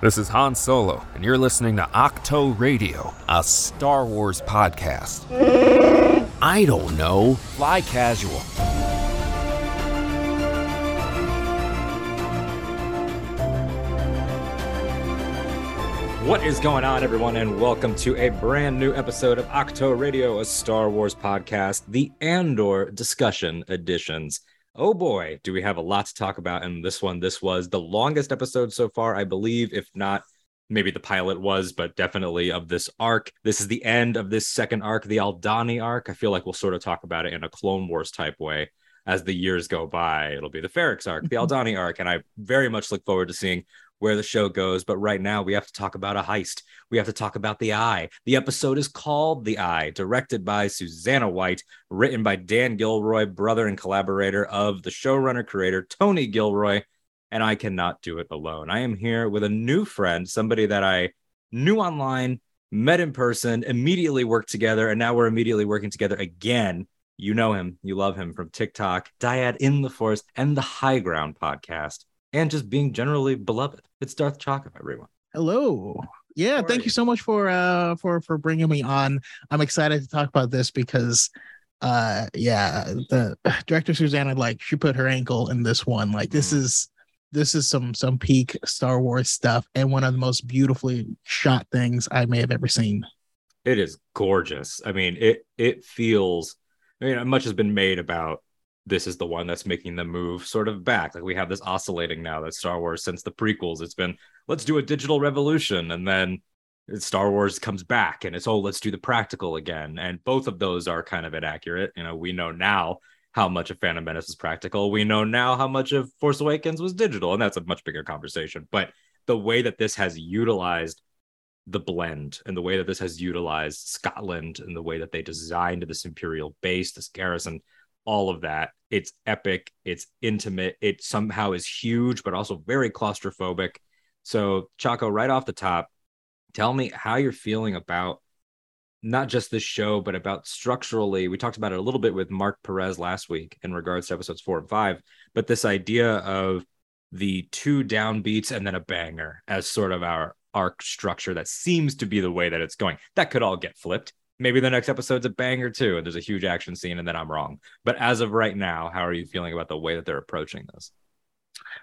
This is Han Solo, and you're listening to Octo Radio, a Star Wars podcast. I don't know. Fly casual. What is going on, everyone, and welcome to a brand new episode of Octo Radio, a Star Wars podcast, the Andor discussion editions. Oh boy, do we have a lot to talk about in this one. This was the longest episode so far, I believe, if not maybe the pilot was, but definitely of this arc. This is the end of this second arc, the Aldhani arc. I feel like we'll sort of talk about it in a Clone Wars type way as the years go by. It'll be the Ferrix arc, the Aldhani arc, and I very much look forward to seeing where the show goes. But right now, we have to talk about a heist. We have to talk about The Eye. The episode is called The Eye, directed by Susanna White, written by Dan Gilroy, brother and collaborator of the showrunner creator Tony Gilroy. And I cannot do it alone. I am here with a new friend, somebody that I knew online, met in person, immediately worked together, and now we're immediately working together again. You know him, you love him from TikTok, Dyad in the Forest, and the High Ground podcast and just being generally beloved. It's Darth Chaka, everyone. Hello. Yeah, thank you so much for uh for for bringing me on. I'm excited to talk about this because uh yeah, the director Susanna like she put her ankle in this one. Like this Mm. is this is some some peak Star Wars stuff and one of the most beautifully shot things I may have ever seen. It is gorgeous. I mean, it it feels. I mean, much has been made about this is the one that's making the move sort of back. Like we have this oscillating now that Star Wars since the prequels. It's been let's do a digital revolution, and then Star Wars comes back and it's oh let's do the practical again. And both of those are kind of inaccurate. You know, we know now how much of Phantom Menace is practical. We know now how much of Force Awakens was digital, and that's a much bigger conversation. But the way that this has utilized the blend and the way that this has utilized Scotland and the way that they designed this imperial base, this garrison, all of that. It's epic, it's intimate, it somehow is huge, but also very claustrophobic. So, Chaco, right off the top, tell me how you're feeling about not just this show, but about structurally. We talked about it a little bit with Mark Perez last week in regards to episodes four and five, but this idea of the two downbeats and then a banger as sort of our arc structure that seems to be the way that it's going. That could all get flipped. Maybe the next episode's a banger too, and there's a huge action scene, and then I'm wrong. But as of right now, how are you feeling about the way that they're approaching this?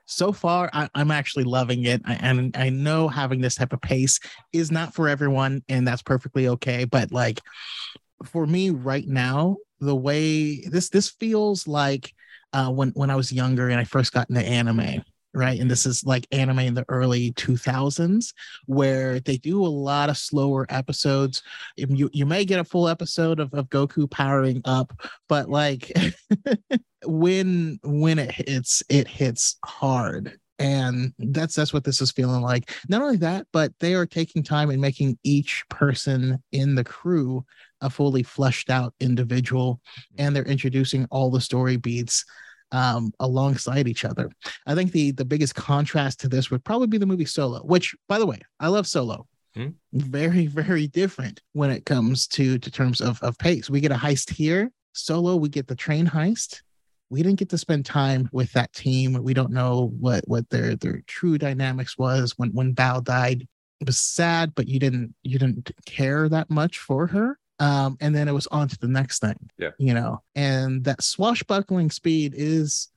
So far, I, I'm actually loving it, I, and I know having this type of pace is not for everyone, and that's perfectly okay. But like for me right now, the way this this feels like uh, when when I was younger and I first got into anime, right? And this is like anime in the early 2000s, where they do a lot of slower episodes. You you may get a full episode of, of Goku powering up, but like when when it hits, it hits hard. And that's that's what this is feeling like. Not only that, but they are taking time and making each person in the crew a fully fleshed out individual, and they're introducing all the story beats um, alongside each other. I think the the biggest contrast to this would probably be the movie Solo, which, by the way, I love Solo. Hmm. Very very different when it comes to to terms of of pace. We get a heist here. Solo, we get the train heist. We didn't get to spend time with that team. We don't know what what their their true dynamics was when when Val died. It was sad, but you didn't you didn't care that much for her um and then it was on to the next thing Yeah. you know? And that swashbuckling speed is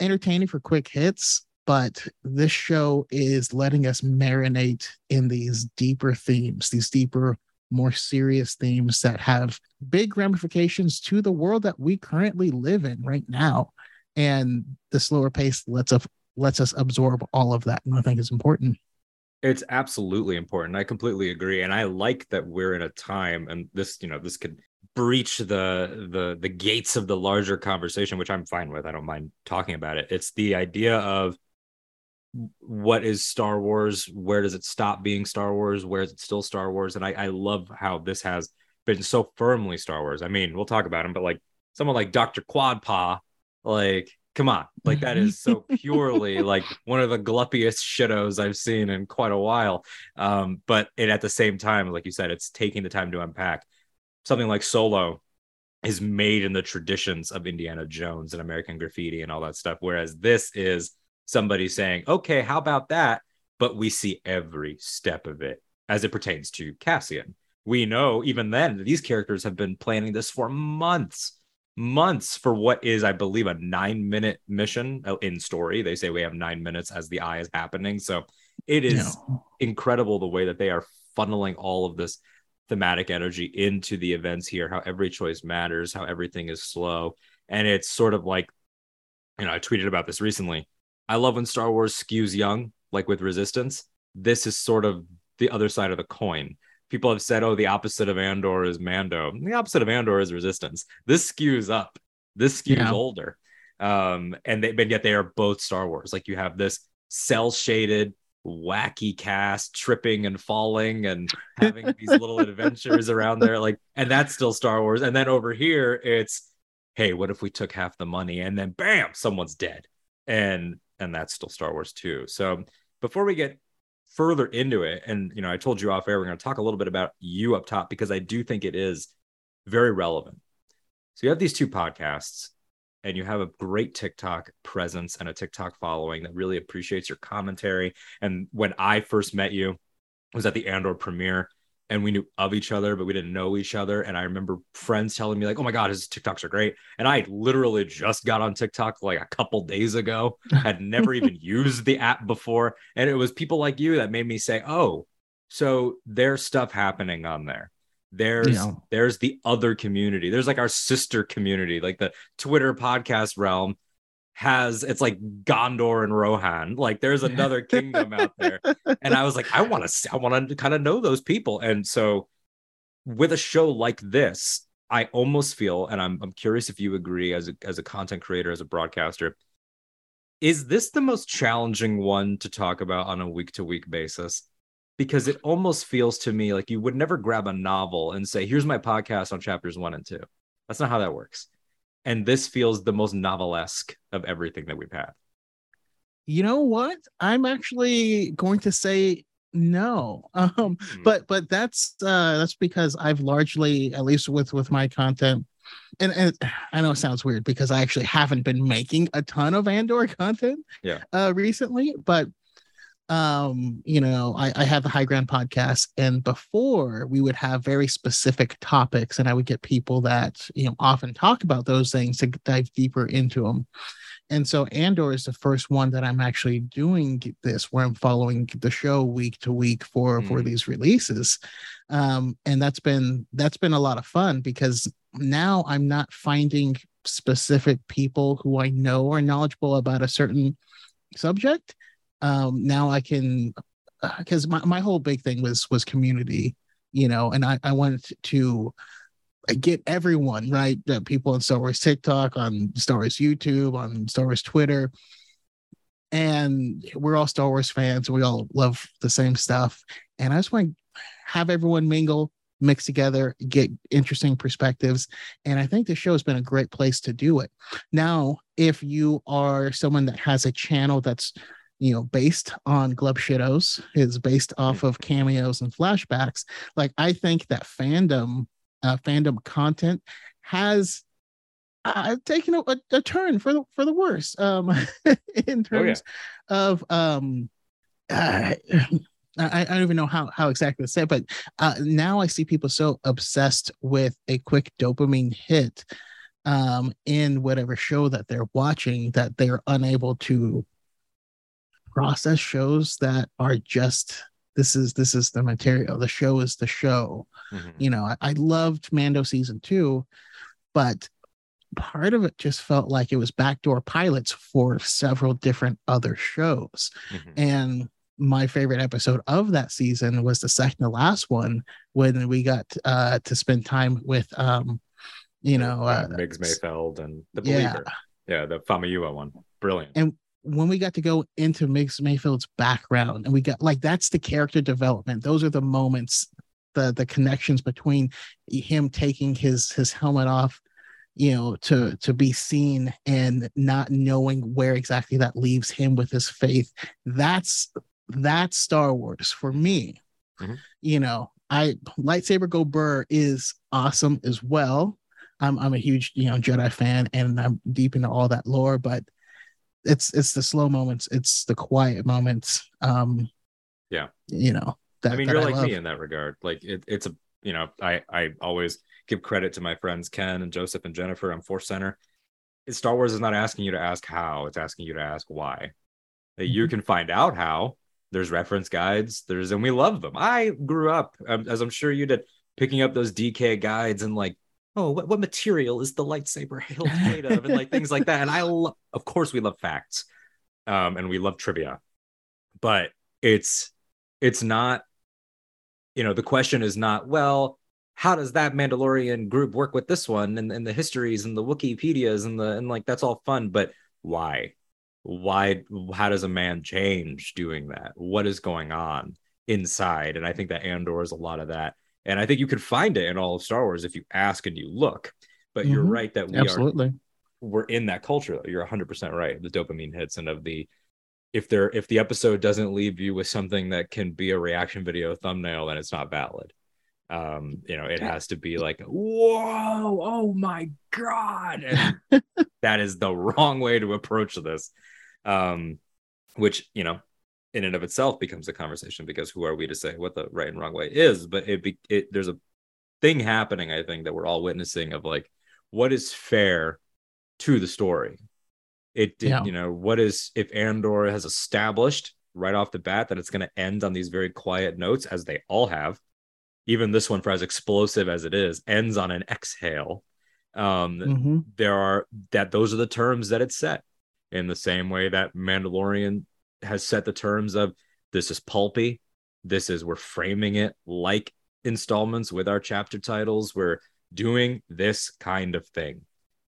entertaining for quick hits but this show is letting us marinate in these deeper themes these deeper more serious themes that have big ramifications to the world that we currently live in right now. And the slower pace lets us lets us absorb all of that and i think is important It's absolutely important. I completely agree, and I like that we're in a time, and this, you know, this could breach the the the gates of the larger conversation, which I'm fine with. I don't mind talking about it. It's the idea of what is Star Wars? Where does it stop being Star Wars? Where is it still Star Wars? And I, I love how this has been so firmly Star Wars. I mean, we'll talk about him, but like someone like Dr. Quadpaw, like come on. Like that is so purely like one of the gluppiest shittos i've seen in quite a while. Um but it at the same time like you said it's taking the time to unpack. Something like solo is made in the traditions of indiana jones and american graffiti and all that stuff whereas this is somebody saying okay how about that? But we see every step of it as it pertains to Cassian. We know even then these characters have been planning this for months, months for what is, I believe, a nine minute mission uh, in story. They say we have nine minutes as the eye is happening. So it is Yeah. incredible the way that they are funneling all of this thematic energy into the events here, how every choice matters, how everything is slow. And it's sort of like, you know, I tweeted about this recently. I love when Star Wars skews young, like with Resistance. This is sort of the other side of the coin. People have said, oh, the opposite of Andor is Mando. The opposite of Andor is Resistance. This skews up. This skews Yeah. older. Um, and they, but yet they are both Star Wars. Like you have this cell shaded, wacky cast tripping and falling and having these little adventures around there. Like, and that's still Star Wars. And then over here, it's hey, what if we took half the money and then bam, someone's dead. And and that's still Star Wars too. So before we get further into it, and you know, I told you off air, we're going to talk a little bit about you up top because I do think it is very relevant. So you have these two podcasts and you have a great TikTok presence and a TikTok following that really appreciates your commentary. And when I first met you, was at the Andor premiere and we knew of each other, but we didn't know each other. And I remember friends telling me, like, oh my God, his TikToks are great. And I literally just got on TikTok like a couple days ago, had never even used the app before. And it was people like you that made me say, oh, so there's stuff happening on there. There's Yeah. there's the other community. There's like our sister community, like the Twitter podcast realm has it's like Gondor and Rohan. Like there's another kingdom out there. And I was like, I want to I want to kind of know those people. And so with a show like this, I almost feel, and I'm I'm curious if you agree as a as a content creator, as a broadcaster, is this the most challenging one to talk about on a week to week basis? Because it almost feels to me like you would never grab a novel and say, here's my podcast on chapters one and two. That's not how that works. And this feels the most novelesque of everything that we've had. You know what? I'm actually going to say no. Um, Hmm. but but that's uh that's because I've largely, at least with with my content, and, and I know it sounds weird because I actually haven't been making a ton of Andor content Yeah. uh recently, but um you know I, I have the high ground podcast and before we would have very specific topics and i would get people that you know often talk about those things to dive deeper into them and so andor is the first one that i'm actually doing this where i'm following the show week to week for for Mm. these releases. Um and that's been that's been a lot of fun because now i'm not finding specific people who i know are knowledgeable about a certain subject um now i can because my, my whole big thing was was community you know and i i wanted to get everyone right? The people on star wars tiktok on star wars youtube on star wars twitter. And we're all star wars fans. We all love the same stuff. And i just want to have everyone mingle mix together get interesting perspectives. And i think the show has been a great place to do it. Now if you are someone that has a channel that's you know based on glup shittos is based off of cameos and flashbacks like i think that fandom uh, fandom content has uh, taken a, a, turn for the for the worse um in Oh, yeah. terms of um uh, I, I don't even know how, how exactly to say it, but uh, now I see people so obsessed with a quick dopamine hit um, in whatever show that they're watching that they're unable to process shows that are just this is this is the material. The show is the show. Mhm. You know, I, I loved Mando season two, but part of it just felt like it was backdoor pilots for several different other shows. Mhm. And my favorite episode of that season was the second to last one when we got uh to spend time with um you know uh, Migs Mayfeld and the yeah. believer. Yeah, the Famayua one. Brilliant. And- when we got to go into Migs Mayfeld's background and we got like that's the character development. Those are the moments, the the connections between him taking his his helmet off, you know, to to be seen and not knowing where exactly that leaves him with his faith. That's that's Star Wars for me. Mhm. You know, I lightsaber go burr is awesome as well. I'm I'm a huge you know Jedi fan and I'm deep into all that lore, but it's it's the slow moments, it's the quiet moments, um, Yeah. You know. That, I mean, you're like love. me in that regard. Like it, it's a you know, I I always give credit to my friends Ken and Joseph and Jennifer on Force Center. Star Wars is not asking you to ask how; it's asking you to ask why. That you Mm-hmm. can find out how. There's reference guides. There's and we love them. I grew up, um, as I'm sure you did, picking up those DK guides and like, oh, what, what material is the lightsaber hilt made of, and like things like that. And I, lo- of course, we love facts, um, and we love trivia, but it's it's not you know the question is not well how does that mandalorian group work with this one and, and the histories and the wikipedias and the and like that's all fun but why? Why how does a man change doing that? What is going on inside? And i think that andor is a lot of that and i think you could find it in all of star wars if you ask and you look. But you're Mhm. right that we are Absolutely. we're in that culture you're 100% right. The dopamine hits and of the if there if the episode doesn't leave you with something that can be a reaction video thumbnail then it's not valid. Um you know it has to be like whoa oh my god. That is the wrong way to approach this. Um which you know in and of itself becomes a conversation because who are we to say what the right and wrong way is but it be it there's a thing happening i think that we're all witnessing of like what is fair to the story it did Yeah. you know what is if andor has established right off the bat that it's going to end on these very quiet notes as they all have even this one for as explosive as it is ends on an exhale um Mhm. there are that those are the terms that it's set in the same way that Mandalorian has set the terms of this is pulpy. This is we're framing it like installments with our chapter titles. We're doing this kind of thing.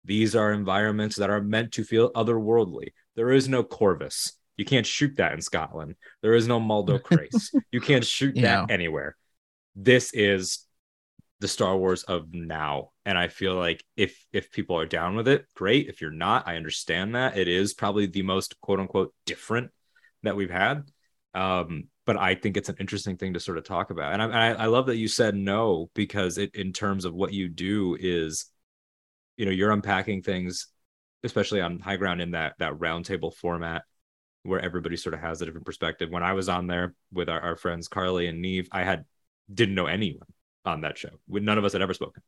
These are environments that are meant to feel otherworldly. There is no Corvus. You can't shoot that in Scotland. There is no Maldo Crace. you can't shoot Yeah. that anywhere. This is the Star Wars of now. And I feel like if if people are down with it, great. If you're not, I understand that. It is probably the most quote unquote different that we've had. Um, but I think it's an interesting thing to sort of talk about. And I, I, I love that you said no because it in terms of what you do is, you know, you're unpacking things, especially on high ground in that that roundtable format where everybody sort of has a different perspective. When I was on there with our, our friends Carly and Neve, I had didn't know anyone on that show. None of us had ever spoken,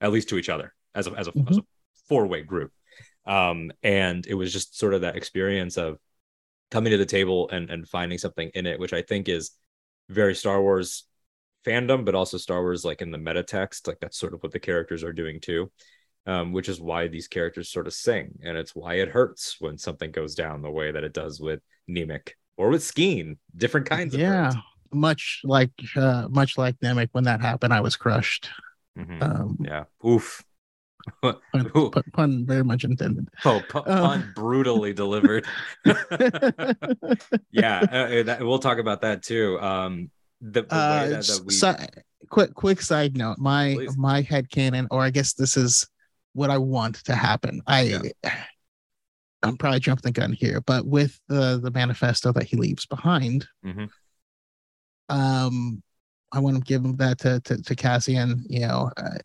at least to each other as a as a, as a four way group. Um, and it was just sort of that experience of coming to the table and and finding something in it, which I think is very Star Wars fandom, but also Star Wars like in the meta text, like that's sort of what the characters are doing too. Um, which is why these characters sort of sing, and it's why it hurts when something goes down the way that it does with Nemik or with Skeen, different kinds of yeah. hurts. Much like uh much like Namek when that happened, I was crushed. Mhm. Um Yeah. Oof. Pun, pun, pun very much intended. Oh, pu- Oh. pun brutally delivered. yeah, uh, that, we'll talk about that too. Um, the, the way uh that, that we, si- quick quick side note my Please. my head canon or i guess this is what i want to happen i i'm probably jumping the gun here but with the the manifesto that he leaves behind Mhm. um i want to give him that to to, to cassian you know uh,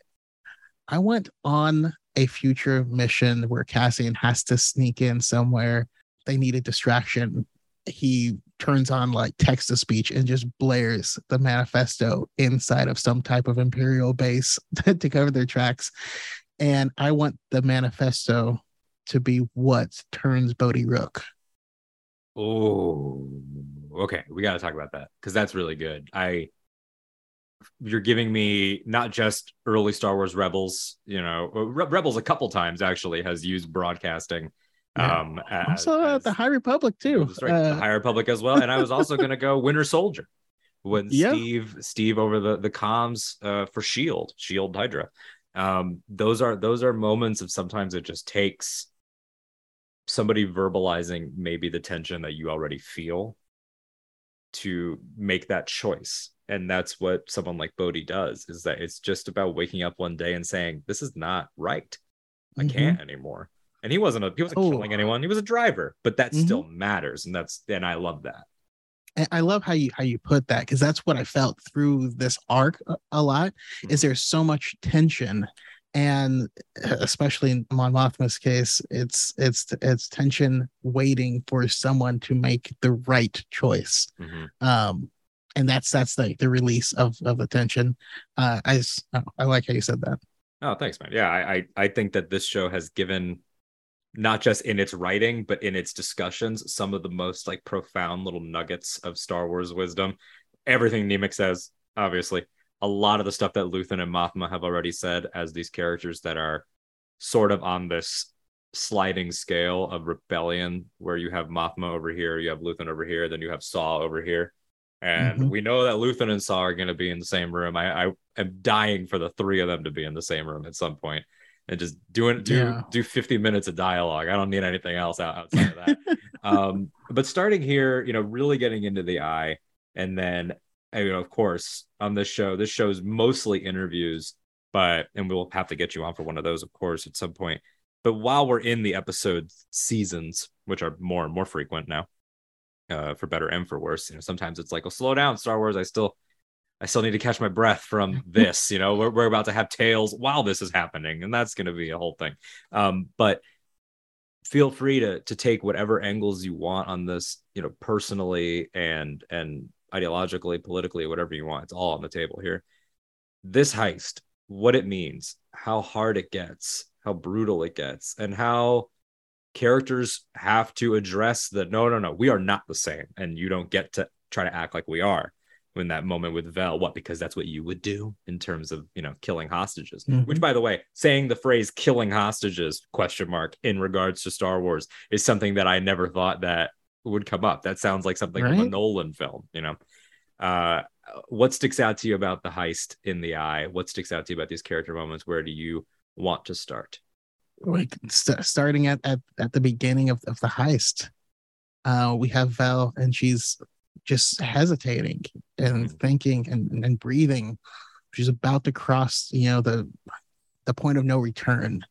i went on a future mission where cassian has to sneak in somewhere. They need a distraction. He turns on like text to speech and just blares the manifesto inside of some type of imperial base to cover their tracks. And i want the manifesto to be what turns bodhi rook. Oh, okay, we got to talk about that because that's really good. I, you're giving me not just early Star Wars Rebels, you know, Re- Rebels a couple times actually has used broadcasting. Yeah. Um, as- also uh, as- the high republic too right, the Uh, High Republic as well. And I was also going to go Winter Soldier when Yeah. Steve Steve over the the comms uh, for Shield Shield Hydra. Um, those are those are moments of sometimes it just takes somebody verbalizing maybe the tension that you already feel to make that choice. And that's what someone like Bodhi does is that it's just about waking up one day and saying, This is not right. I Mhm. can't anymore. And he wasn't a he wasn't Oh. killing anyone. He was a driver, but that Mhm. still matters. And that's and I love that. And I love how you how you put that because that's what I felt through this arc a, a lot. Is Mm-hmm. there's so much tension, and especially in Mon Mothma's case, it's it's it's tension waiting for someone to make the right choice. Mhm. Um, and that's that's the the release of of the tension. Uh, I s- oh, I like how you said that. Oh, thanks, man. Yeah, I, I I think that this show has given not just in its writing, but in its discussions, some of the most like profound little nuggets of Star Wars wisdom. Everything Nemik says, obviously, a lot of the stuff that Luthen and Mothma have already said as these characters that are sort of on this sliding scale of rebellion, where you have Mothma over here, you have Luthen over here, then you have Saw over here. And Mhm. we know that Luthen and Saw are going to be in the same room. I, I am dying for the three of them to be in the same room at some point and just doing do Yeah. do 50 minutes of dialogue. I don't need anything else outside of that. um, but starting here, you know, really getting into the eye, and then you know, of course, on this show, this show is mostly interviews, but and we'll have to get you on for one of those, of course, at some point. But while we're in the episode seasons, which are more and more frequent now, uh, for better and for worse, you know, sometimes it's like, oh, slow down, Star Wars. I still I still need to catch my breath from this. You know, we're, we're about to have Tales while this is happening, and that's going to be a whole thing. Um, but feel free to to take whatever angles you want on this, you know, personally and and ideologically, politically, whatever you want. It's all on the table here. This heist, what it means, how hard it gets, how brutal it gets, and how characters have to address that no, no, no, we are not the same, and you don't get to try to act like we are in that moment with Vel. What? Because that's what you would do in terms of you know killing hostages. Mhm. Which, by the way, saying the phrase "killing hostages" question mark in regards to Star Wars is something that I never thought that would come up. That sounds like something from a Nolan film. You know, uh, what sticks out to you about the heist in the eye? What sticks out to you about these character moments? Where do you want to start? Like st- starting at, at at the beginning of, of the heist. Uh we have Vel and she's just hesitating and Mhm. thinking and, and breathing. She's about to cross you know the the point of no return.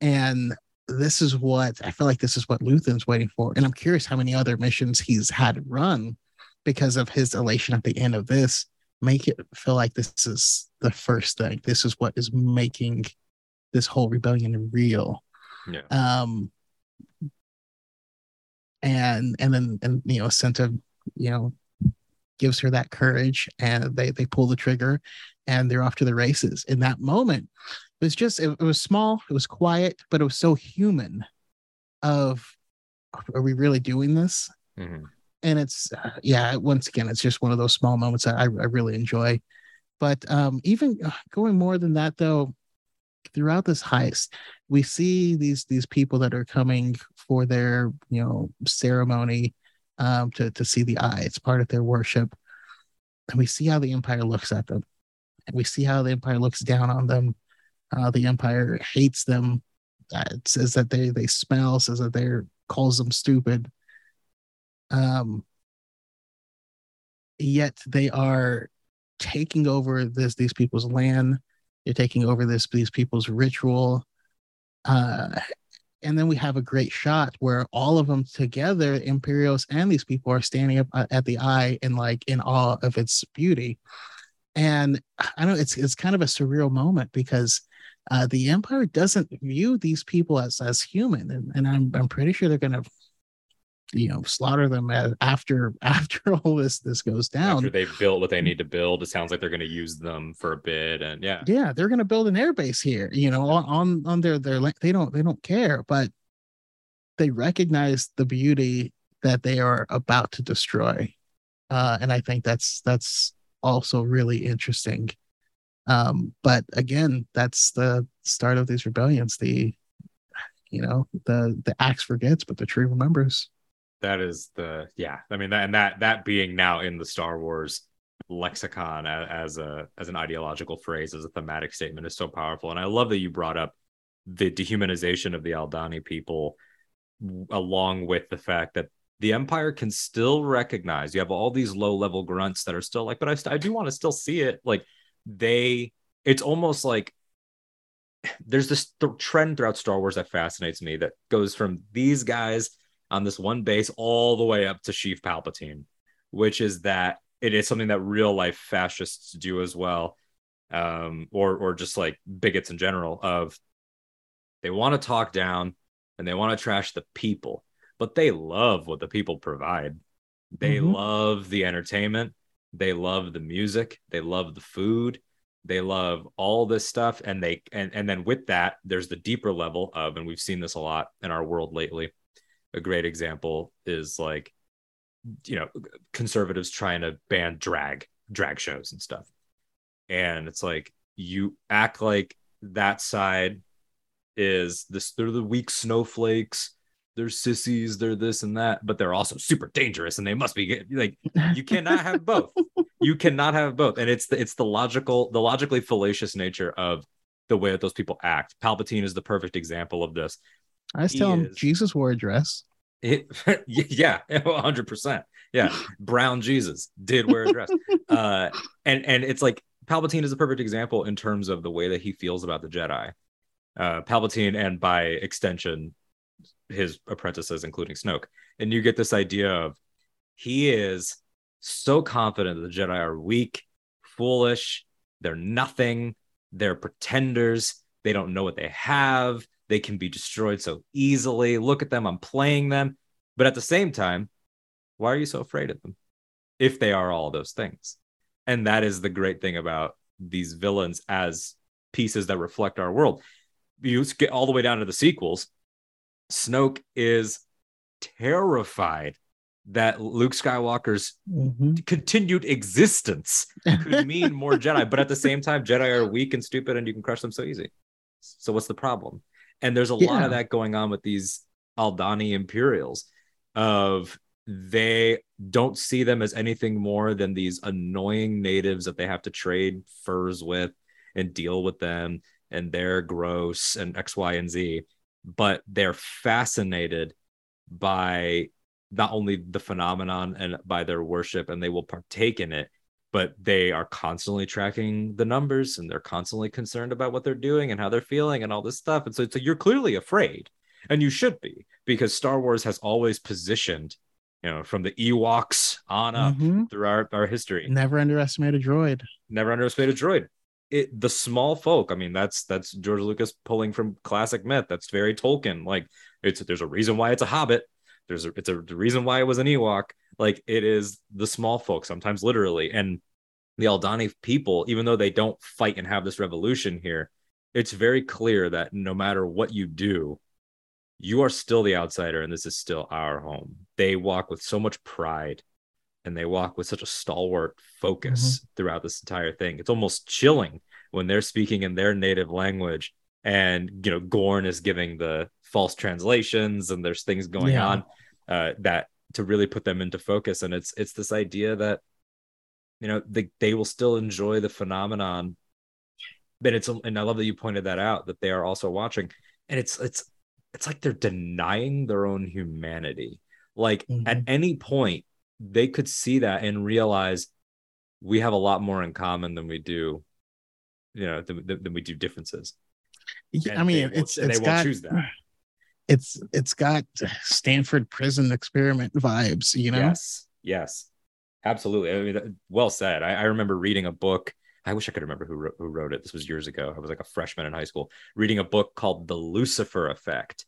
And this is what i feel like this is what luthen's waiting for. And i'm curious how many other missions he's had run because of his elation at the end of this. Make it feel like this is the first thing. This is what is making this whole rebellion is real Yeah. um and and then and you know Cinta you know gives her that courage and they they pull the trigger and they're off to the races in that moment it was just it, it was small it was quiet but it was so human of are we really doing this Mhm. and it's uh, yeah once again it's just one of those small moments that I, I really enjoy but um even uh, going more than that though throughout this heist we see these these people that are coming for their you know ceremony um to to see the eye. It's part of their worship. And we see how the empire looks at them. And we see how the empire looks down on them. Uh the empire hates them. Uh, it says that they they smell says that they're calls them stupid. Um yet they are taking over this these people's land they're taking over this these people's ritual. Uh and then we have a great shot where all of them together imperials and these people are standing up uh, at the eye and like in awe of its beauty. And i know it's it's kind of a surreal moment because uh, the empire doesn't view these people as as human. And, and i'm i'm pretty sure they're gonna you know slaughter them after after all this this goes down. After they've built what they need to build, it sounds like they're going to use them for a bit, and yeah, yeah they're going to build an airbase here you know on on, their their they don't they don't care but they recognize the beauty that they are about to destroy. Uh and i think that's that's also really interesting. Um but again that's the start of these rebellions the you know the the axe forgets but the tree remembers that is the yeah. I mean that and that that being now in the Star Wars lexicon as a as an ideological phrase as a thematic statement is so powerful, and I love that you brought up the dehumanization of the Aldhani people, along with the fact that the Empire can still recognize you have all these low level grunts that are still like, but I, I do want to still see it. Like they, it's almost like there's this th- trend throughout Star Wars that fascinates me that goes from these guys on this one base all the way up to Sheev Palpatine, which is that it is something that real life fascists do as well, um, or or just like bigots in general. Of they want to talk down and they want to trash the people, but they love what the people provide. They Mhm. love the entertainment. they love the music, they love the food, they love all this stuff and they and and then with that there's the deeper level of and we've seen this a lot in our world lately. A great example is like you know conservatives trying to ban drag drag shows and stuff. And it's like you act like that side is this they're the weak snowflakes they're sissies, they're this and that, but they're also super dangerous and they must be like you cannot have both. You cannot have both. And it's the it's the logical, the logically fallacious nature of the way that those people act. Palpatine is the perfect example of this. I was telling him Jesus wore a dress. It, yeah, 100%. Yeah. Brown Jesus did wear a dress. uh, and, and it's like Palpatine is a perfect example in terms of the way that he feels about the Jedi. Uh, Palpatine, and by extension, his apprentices, including Snoke. And you get this idea of he is so confident that the Jedi are weak, foolish, they're nothing, they're pretenders, they don't know what they have, they can be destroyed so easily. Look at them, I'm playing them. But at the same time, why are you so afraid of them if they are all those things? And that is the great thing about these villains as pieces that reflect our world. You get all the way down to the sequels, Snoke is terrified that Luke Skywalker's mm-hmm. continued existence could mean more Jedi, but at the same time, Jedi are weak and stupid, and you can crush them so easy. So what's the problem? And there's a yeah. lot of that going on with these Aldhani Imperials, of they don't see them as anything more than these annoying natives that they have to trade furs with and deal with them, and they're gross and X, Y, and Z but they're fascinated by not only the phenomenon and by their worship and they will partake in it but they are constantly tracking the numbers and they're constantly concerned about what they're doing and how they're feeling and all this stuff and so, so you're clearly afraid and you should be because star wars has always positioned you know from the ewoks on up mm-hmm. through our, our history never underestimate a droid never underestimate a droid it the small folk. I mean, that's that's George Lucas pulling from classic myth. That's very Tolkien. Like it's there's a reason why it's a hobbit. There's a, it's a the reason why it was an Ewok. Like it is the small folk, sometimes literally. And the Aldhani people, even though they don't fight and have this revolution here, it's very clear that no matter what you do, you are still the outsider and this is still our home. They walk with so much pride and they walk with such a stalwart focus mm-hmm. throughout this entire thing. It's almost chilling when they're speaking in their native language and you know Gorn is giving the false translations and there's things going yeah. on uh, that to really put them into focus and it's it's this idea that you know they, they will still enjoy the phenomenon but it's and I love that you pointed that out that they are also watching and it's it's it's like they're denying their own humanity like mm-hmm. at any point they could see that and realize we have a lot more in common than we do, you know, than, than we do differences. Yeah, I mean, it's, it's got, It's it's got Stanford prison experiment vibes, you know. Yes, yes, absolutely. I mean, well said. I, I remember reading a book. I wish I could remember who wrote, who wrote it. This was years ago. I was like a freshman in high school, reading a book called The Lucifer Effect,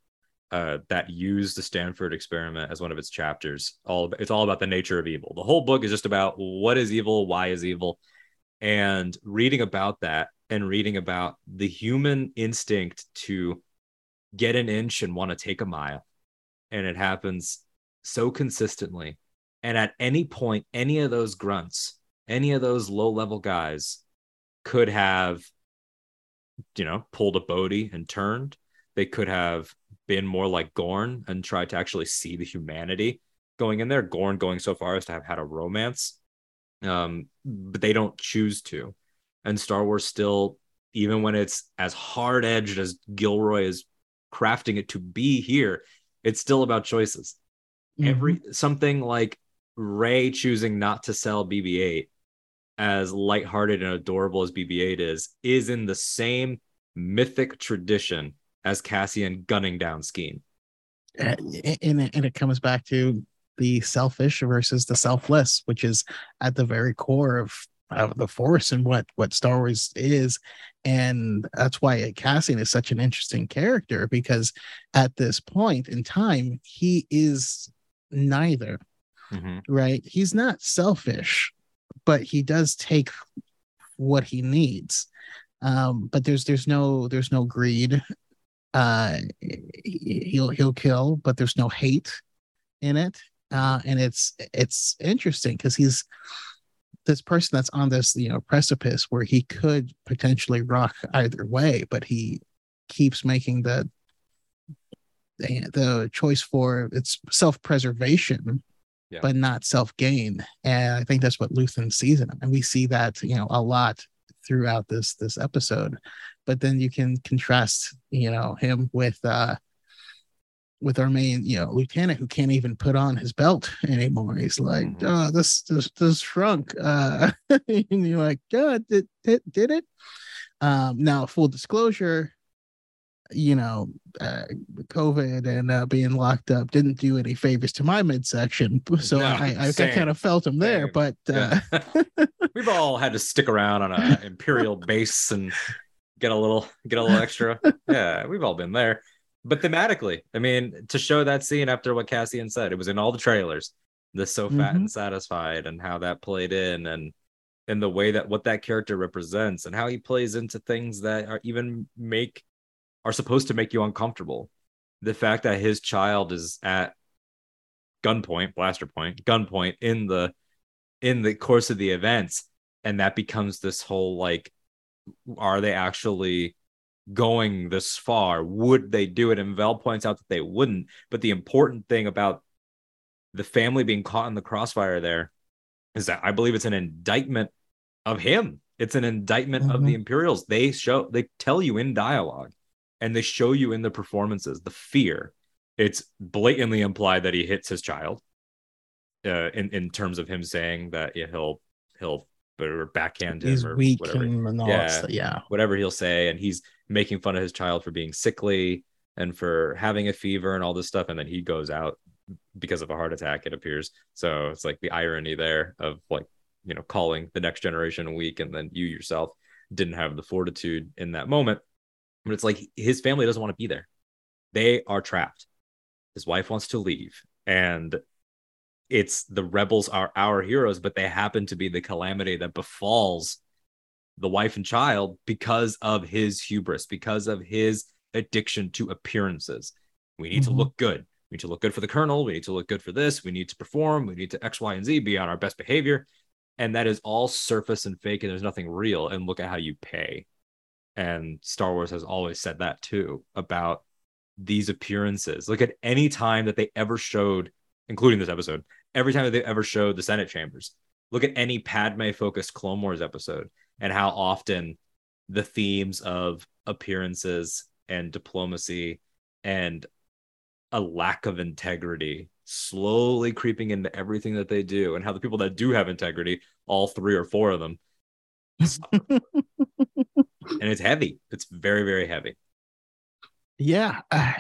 uh, that used the Stanford experiment as one of its chapters. All it's all about the nature of evil. The whole book is just about what is evil, why is evil, and reading about that and reading about the human instinct to get an inch and want to take a mile, and it happens so consistently. And at any point, any of those grunts, any of those low level guys could have, you know, pulled a Bodhi and turned. They could have been more like Gorn and tried to actually see the humanity going in there. Gorn going so far as to have had a romance, um, but they don't choose to. And Star Wars still, even when it's as hard edged as Gilroy is crafting it to be here, it's still about choices. Mm-hmm. Every something like Rey choosing not to sell BB-8 as lighthearted and adorable as BB-8 is, is in the same mythic tradition as Cassian gunning down Skeen. And, and, and it comes back to the selfish versus the selfless, which is at the very core of, of the Force and what what Star Wars is, and that's why Cassian is such an interesting character because at this point in time he is neither, mm-hmm. right? He's not selfish, but he does take what he needs. Um, but there's there's no there's no greed. Uh, he'll he'll kill, but there's no hate in it. Uh, and it's it's interesting because he's this person that's on this you know precipice where he could potentially rock either way, but he keeps making the the, the choice for it's self preservation Yeah. but not self gain. And I think that's what Luthen sees in him, and we see that you know a lot throughout this this episode. But then you can contrast you know him with uh with our main you know lieutenant who can't even put on his belt anymore. He's like, Mhm. oh, this this this shrunk. Uh, and you're like, yeah, did did did it? Um, now full disclosure. You know, uh, COVID and uh, being locked up didn't do any favors to my midsection, so No, I, I, I kind of felt him there. same. But uh, Yeah. We've all had to stick around on a imperial base and get a little get a little extra. Yeah, we've all been there. But thematically, I mean, to show that scene after what Cassian said, it was in all the trailers. The so fat Mhm. and satisfied, and how that played in, and in the way that what that character represents, and how he plays into things that are even make are supposed to make you uncomfortable. The fact that his child is at gunpoint, blaster point, gunpoint in the in the course of the events and that becomes this whole like are they actually going this far would they do it? And vel points out that they wouldn't. But the important thing about the family being caught in the crossfire there is that i believe it's an indictment of him. It's an indictment of the imperials. They show they tell you in dialogue and they show you in the performances the fear. It's blatantly implied that he hits his child uh, in in terms of him saying that yeah, he'll he'll or backhand him he's or weak whatever and all Yeah. stuff. Yeah. whatever he'll say and he's making fun of his child for being sickly and for having a fever and all this stuff and then he goes out because of a heart attack it appears so it's like the irony there of like you know calling the next generation weak and then you yourself didn't have the fortitude in that moment but it's like his family doesn't want to be there they are trapped his wife wants to leave and it's the rebels are our heroes but they happen to be the calamity that befalls the wife and child because of his hubris because of his addiction to appearances. We need to Mhm. look good. We need to look good for the colonel. We need to look good for this. We need to perform. We need to x y and z be on our best behavior. And that is all surface and fake and there's nothing real. And look at how you pay. And star wars has always said that too about these appearances. Look at any time that they ever showed including this episode every time that they ever showed the senate chambers look at any padme focused clone wars episode and how often the themes of appearances and diplomacy and a lack of integrity slowly creeping into everything that they do and how the people that do have integrity all three or four of them and it's heavy it's very very heavy yeah. Uh,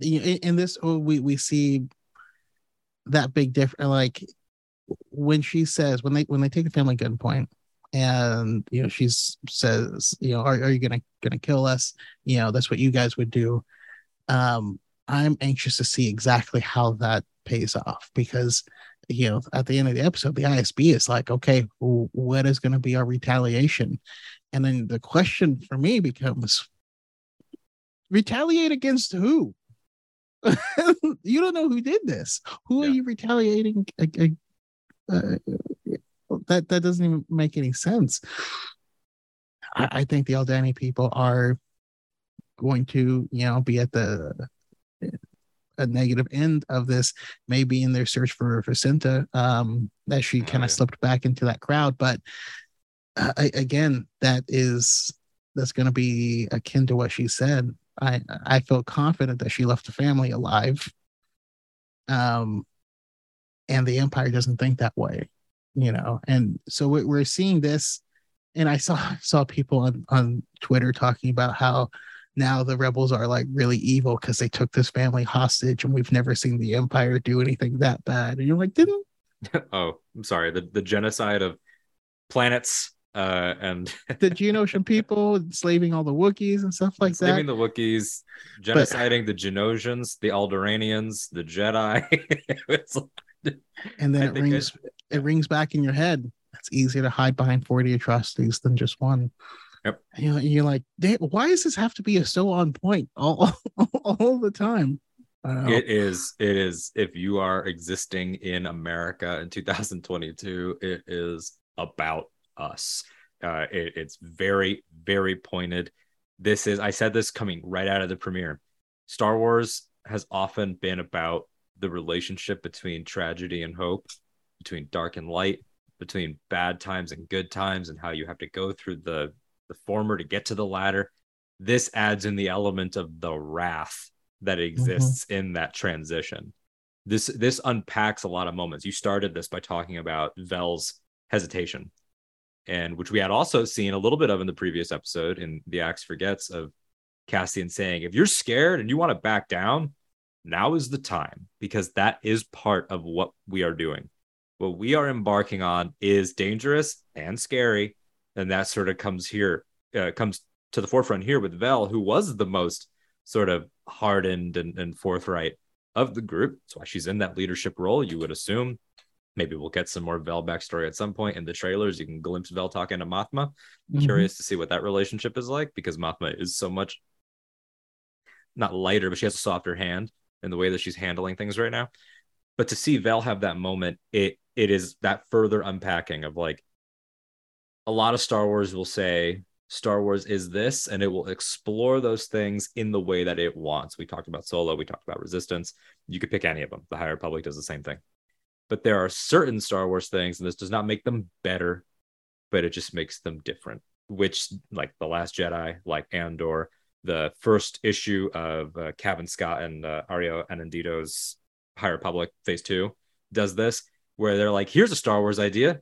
in, in this, oh, we we see that big difference. Like when she says when they when they take the family gunpoint, and you know she says, you know, are, are you gonna gonna kill us? You know, that's what you guys would do. Um, I'm anxious to see exactly how that pays off because you know at the end of the episode the isb is like okay what is going to be our retaliation and then the question for me becomes retaliate against who you don't know who did this. Who are you retaliating ag- uh, that that doesn't even make any sense. I, I think the Aldhani people are going to you know be at the a negative end of this maybe in their search for Jacinta um that she Oh, kind yeah. of slipped back into that crowd. But uh, I, again that is that's going to be akin to what she said i i feel confident that she left the family alive. Um and the empire doesn't think that way you know? And so we- we're seeing this and i saw saw people on on twitter talking about how now the rebels are like really evil because they took this family hostage and we've never seen the empire do anything that bad. And you're like didn't oh i'm sorry. The, the genocide of planets uh and the Geonosian people enslaving all the Wookiees and stuff like enslaving that. the Wookiees, genociding the Geonosians, the Alderaanians, the Jedi. Like- And then I it rings it rings back in your head. It's easier to hide behind 40 atrocities than just one. Yep. And you're, you're like, why does this have to be so on point all, all the time? Know. It is. It is. If you are existing in America in 2022, it is about us. Uh, it, it's very, very pointed. This is. I said this coming right out of the premiere. Star Wars has often been about the relationship between tragedy and hope, between dark and light, between bad times and good times, and how you have to go through the the former to get to the latter. This adds in the element of the wrath that exists in that transition. This this unpacks a lot of moments. You started this by talking about Vel's hesitation, and which we had also seen a little bit of in the previous episode in the Axe Forgets of Cassian saying, "If you're scared and you want to back down, now is the time because that is part of what we are doing. What we are embarking on is dangerous and scary, and that sort of comes here, uh, comes to the forefront here with Vel, who was the most sort of hardened and, and forthright of the group. That's why she's in that leadership role. You would assume. Maybe we'll get some more Vel backstory at some point in the trailers. You can glimpse Vel talking to Mothma. Mhm. Curious to see what that relationship is like because Mothma is so much not lighter, but she has a softer hand in the way that she's handling things right now. But to see Vel have that moment, it it is that further unpacking of like a lot of Star Wars will say Star Wars is this, and it will explore those things in the way that it wants. We talked about Solo, we talked about Resistance. You could pick any of them. The High Republic does the same thing. But there are certain Star Wars things, and this does not make them better, but it just makes them different. Which, like The Last Jedi, like Andor, the first issue of uh, Cavan Scott and uh, Ario Anindito's High Republic Phase Two does this, where they're like, "Here's a Star Wars idea.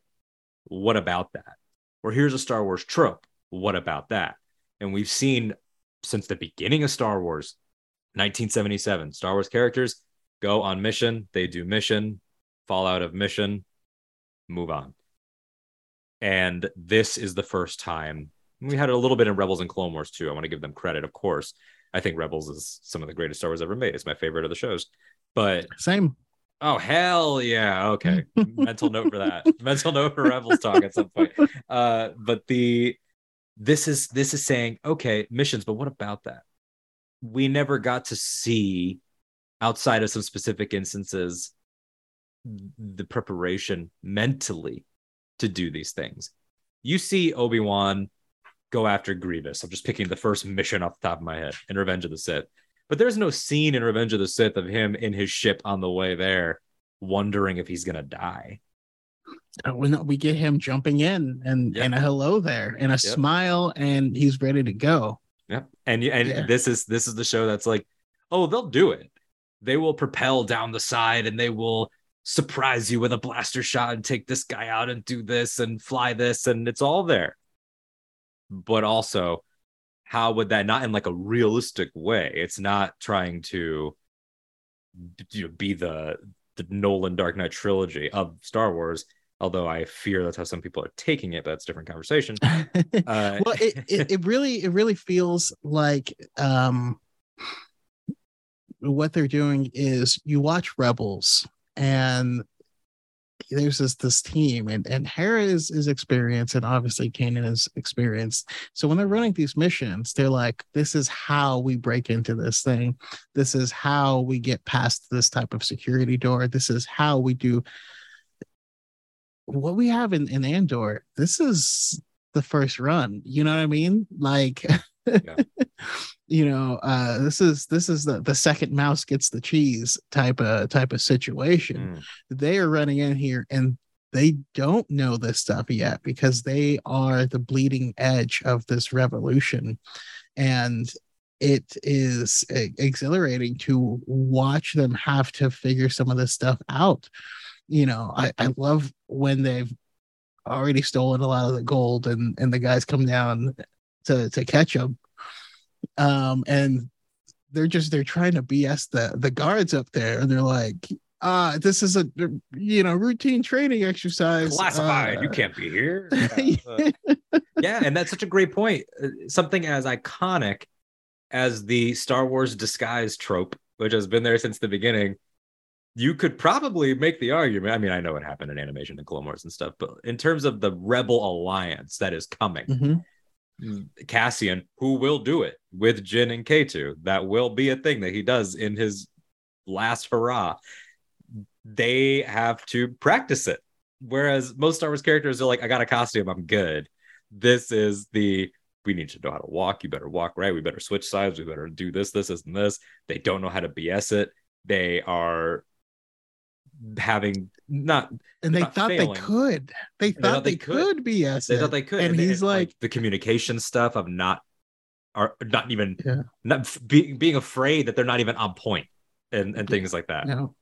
What about that?" Or here's a Star Wars trope. What about that? And we've seen since the beginning of Star Wars, 1977, Star Wars characters go on mission, they do mission, fall out of mission, move on. And this is the first time we had a little bit in Rebels and Clone Wars too. I want to give them credit, of course. I think Rebels is some of the greatest Star Wars ever made. It's my favorite of the shows. But Same. oh hell yeah, okay. Mental note for that. Mental note for Rebels talk at some point. Uh, but the this is this is saying okay missions, but what about that? We never got to see outside of some specific instances the preparation mentally to do these things. You see Obi Wan go after Grievous. I'm just picking the first mission off the top of my head in Revenge of the Sith. But there's no scene in Revenge of the Sith of him in his ship on the way there, wondering if he's gonna die. When we get him jumping in and Yep. and a hello there and a Yep. smile and he's ready to go. Yeah. And and Yeah. this is this is the show that's like, oh, they'll do it. They will propel down the side and they will surprise you with a blaster shot and take this guy out and do this and fly this and it's all there. But also, how would that not in like a realistic way? It's not trying to you know, be the the Nolan Dark Knight trilogy of Star Wars. Although I fear that's how some people are taking it, but that's a different conversation. Uh, well it, it it really it really feels like um what they're doing is you watch rebels and there's this this team and and Hera is is experienced and obviously Kanan is experienced. So when they're running these missions, they're like, this is how we break into this thing. This is how we get past this type of security door. This is how we do what we have in, in Andor. This is the first run. You know what I mean? Like you know, uh this is this is the the second mouse gets the cheese type of type of situation. Mm. they are running in here and they don't know this stuff yet because they are the bleeding edge of this revolution. And it is exhilarating to watch them have to figure some of this stuff out. You know i, I love when they've already stolen a lot of the gold and and the guys come down to to catch them um and they're just they're trying to bs the the guards up there and they're like uh this is a you know routine training exercise classified. uh, you can't be here. Yeah. Uh, yeah, and that's such a great point. Uh, Something as iconic as the Star Wars disguise trope, which has been there since the beginning, you could probably make the argument. I mean, I know what happened in animation and Clone Wars and stuff, but in terms of the Rebel alliance that is coming, Mhm. Cassian, who will do it with Jin and K2, that will be a thing that he does in his last hurrah. They have to practice it. Whereas most Star Wars characters are like, I got a costume, I'm good. This is the we need to know how to walk. You better walk right. We better switch sides. We better do this, this, this, and this. They don't know how to BS it. They are having not And they Not thought failing. they could. They thought, thought they, they could. could. be yes. they thought they could And they- he's like, the communication stuff of not are not even Yeah. not being being afraid that they're not even on point and and things like that no.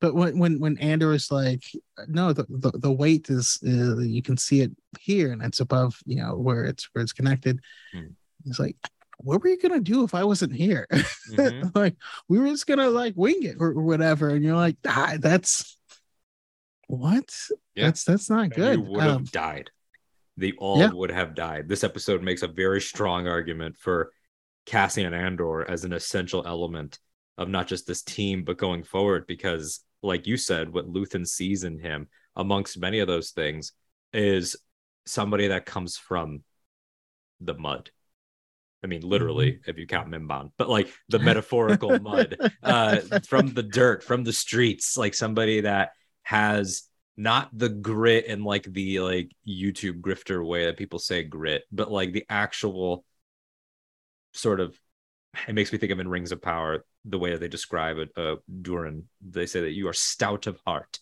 But when when when Andor is like, no, the, the, the weight is uh, you can see it here, and it's above, you know, where it's where it's connected. Hmm. He's like, what were you gonna do if I wasn't here? Mhm. like we were just gonna like wing it or, or whatever, and you're like, ah, that's what? Yeah. That's that's not And good. you would have Um, died they all Yeah. would have died this episode makes a very strong argument for Cassian Andor as an essential element of not just this team but going forward because like you said what Luthen sees in him amongst many of those things is somebody that comes from the mud I mean, literally, Mm-hmm. if you count Mimban, but like the metaphorical mud uh, from the dirt, from the streets, like somebody that has not the grit and like the like YouTube grifter way that people say grit, but like the actual sort of. It makes me think of in Rings of Power the way that they describe it. Uh, Durin, they say that you are stout of heart.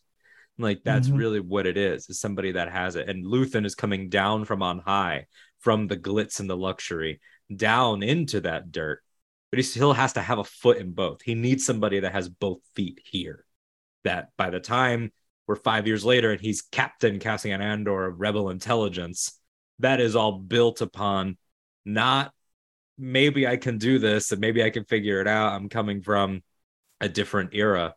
Like that's Mhm. really what it is. Is somebody that has it, and Luthen is coming down from on high, from the glitz and the luxury, down into that dirt, but he still has to have a foot in both. He needs somebody that has both feet here. That by the time we're five years later and he's Captain Cassian Andor of Rebel Intelligence, that is all built upon not maybe I can do this and maybe I can figure it out. I'm coming from a different era.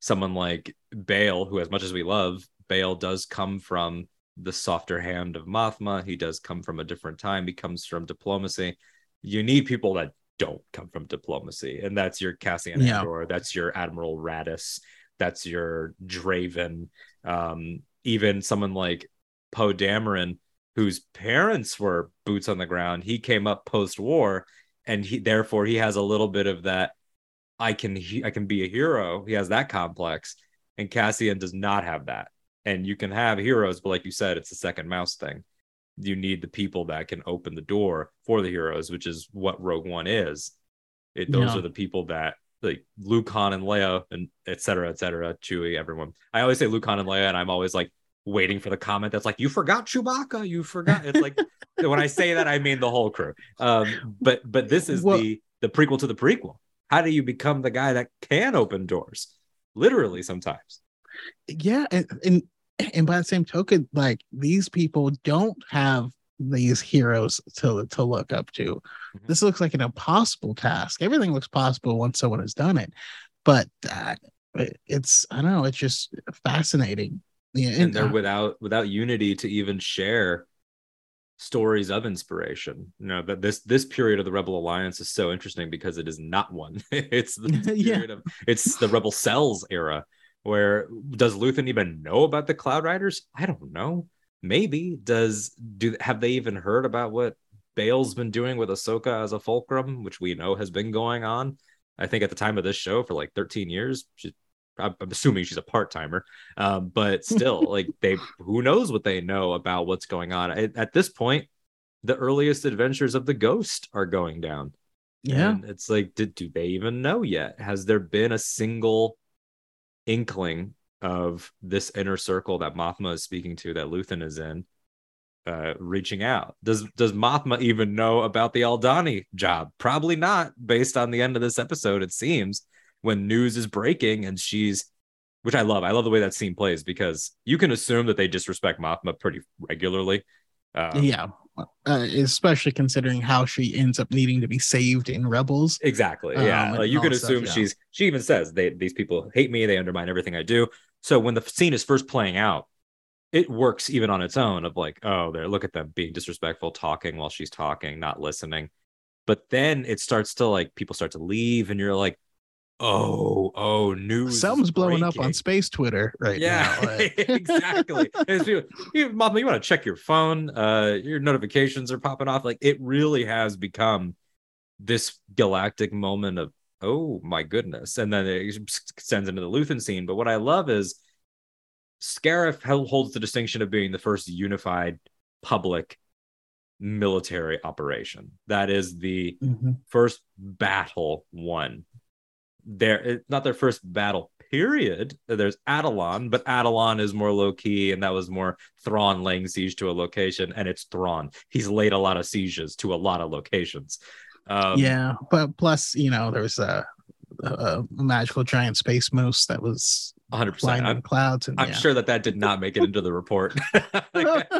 Someone like Bail, who, as much as we love, Bail does come from the softer hand of Mothma. He does come from a different time. He comes from diplomacy. You need people that don't come from diplomacy, and that's your Cassian Yeah. Andor. That's your Admiral Raddus. That's your Draven. Um, even someone like Poe Dameron, whose parents were boots on the ground. He came up post-war, and he therefore he has a little bit of that. I can he, I can be a hero. He has that complex, and Cassian does not have that. And you can have heroes, but like you said, it's the second mouse thing. You need the people that can open the door for the heroes, which is what Rogue One is. It those Yeah. are the people that like Luke, Han, and Leia, and et cetera, et cetera, Chewie, everyone. I always say Luke, Han, and Leia, and I'm always like waiting for the comment that's like, "You forgot Chewbacca. You forgot." It's like when I say that, I mean the whole crew. Um, but but this is Well- the the prequel to the prequel. How do you become the guy that can open doors? Literally, sometimes. Yeah and, and and by the same token like these people don't have these heroes to to look up to. Mhm. this looks like an impossible task. Everything looks possible once someone has done it. But uh, it's i don't know it's just fascinating. Yeah and they're uh, without without unity to even share stories of inspiration. You know that this this period of the rebel alliance is so interesting because it is not one. It's the Yeah. of it's the rebel cells era where does luthen even know about the cloud riders i don't know maybe does do have they even heard about what bail's been doing with ahsoka as a fulcrum which we know has been going on i think at the time of this show for like 13 years she's I'm assuming she's a part timer, um, but still, like they, who knows what they know about what's going on at, at this point. The earliest adventures of the Ghost are going down. yeah And it's like, did do they even know yet? Has there been a single inkling of this inner circle that Mothma is speaking to, that Luthen is in, uh, reaching out? Does does Mothma even know about the Aldhani job? Probably not, based on the end of this episode. It seems when news is breaking and she's, which I love. I love the way that scene plays because you can assume that they disrespect Mothma pretty regularly. Um, yeah uh, especially considering how she ends up needing to be saved in rebels Exactly. Um, Yeah. like you can that stuff, assume yeah. she's she even says they these people hate me, they undermine everything I do. So when the scene is first playing out, it works even on its own of like, oh, there look at them being disrespectful, talking while she's talking, not listening. But then it starts to like people start to leave, and you're like, oh, oh, news. Something's blowing up on space Twitter right Yeah, now. Like- exactly. You, you, Mama, you want to check your phone? Uh, your notifications are popping off. Like it really has become this galactic moment of oh my goodness, and then it extends into the Luthen scene. But what I love is Scarif holds the distinction of being the first unified public military operation. That is the Mhm. first battle won. There, it's not their first battle. Period. There's Atollon, but Atollon is more low key, and that was more Thrawn laying siege to a location, and it's Thrawn. He's laid a lot of sieges to a lot of locations. Um, yeah, but plus, you know, there was a, a magical giant space moose that was 100. flying percent in the clouds, and I'm yeah. sure that that did not make it into the report. Like,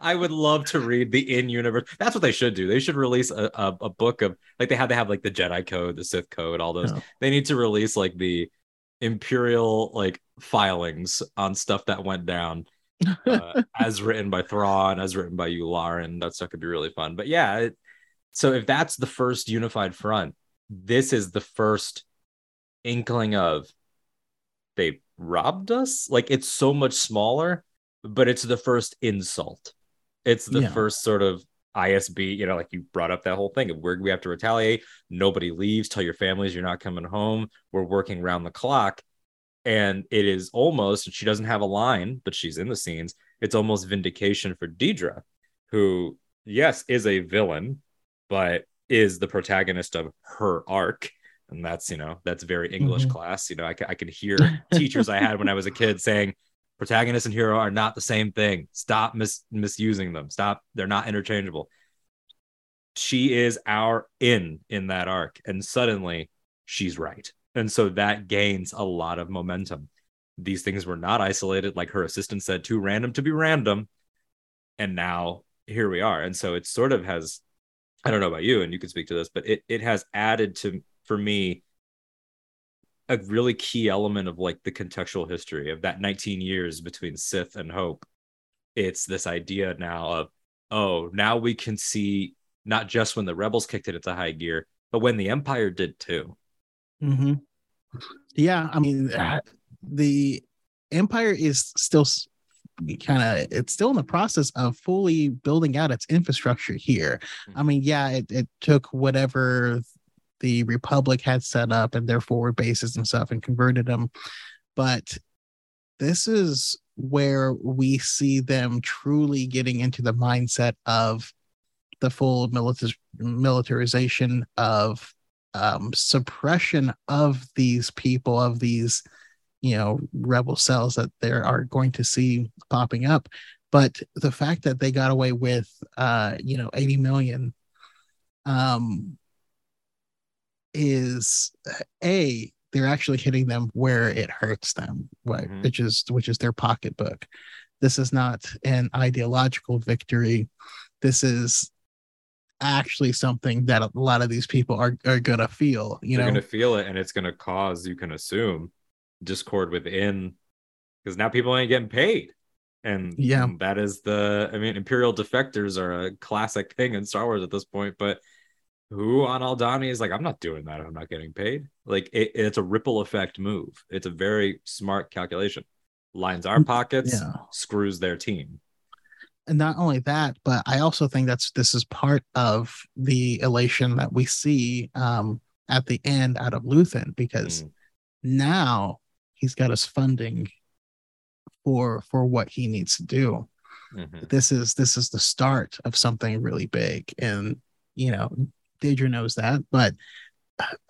I would love to read the in-universe. That's what they should do. They should release a, a, a book of like they had to have like the Jedi Code, the Sith Code, all those. Oh. They need to release like the Imperial like filings on stuff that went down, uh, as written by Thrawn, as written by Yularen. That stuff could be really fun. But yeah, it, so if that's the first unified front, this is the first inkling of they robbed us. Like it's so much smaller, but it's the first insult. It's the Yeah. first sort of ISB, you know, like you brought up that whole thing of where we have to retaliate. Nobody leaves. Tell your families you're not coming home. We're working round the clock. And it is almost, and she doesn't have a line, but she's in the scenes. It's almost vindication for Dedra, who, yes, is a villain, but is the protagonist of her arc. And that's, you know, that's very English Mhm. class. You know, I, I can hear teachers I had when I was a kid saying, protagonist and hero are not the same thing. Stop mis- misusing them. Stop. They're not interchangeable. She is our in in that arc, and suddenly she's right, and so that gains a lot of momentum. These things were not isolated, like her assistant said, too random to be random, and now here we are. And so it sort of has, I don't know about you, and you can speak to this, but it it has added to for me a really key element of like the contextual history of that 19 years between Sith and Hope. It's this idea now of, oh, now we can see not just when the rebels kicked it into high gear, but when the Empire did too. hmm Yeah, I mean, the empire is still kind of it's still in the process of fully building out its infrastructure here. I mean, yeah, it, it took whatever the Republic had set up and their forward bases and stuff and converted them, but this is where we see them truly getting into the mindset of the full milita- militarization of um, suppression of these people, of these, you know, rebel cells that there are going to see popping up. But the fact that they got away with, uh, you know, 80 million um, is a they're actually hitting them where it hurts them, right? Mhm. Which is which is their pocketbook. This is not an ideological victory. This is actually something that a lot of these people are are gonna feel. You You're know, going to feel it, and it's going to cause, you can assume, discord within because now people ain't getting paid. And Yeah. that is the, I mean, Imperial defectors are a classic thing in Star Wars at this point, but who on Aldhani is like, I'm not doing that. if I'm not getting paid. Like it, it's a ripple effect move. It's a very smart calculation. Lines our pockets, Yeah. screws their team. and not only that, but I also think that's this is part of the elation that we see um, at the end out of Luthen because Mm. now he's got his funding for for what he needs to do. Mhm. This is this is the start of something really big, and you know, Dedra knows that, but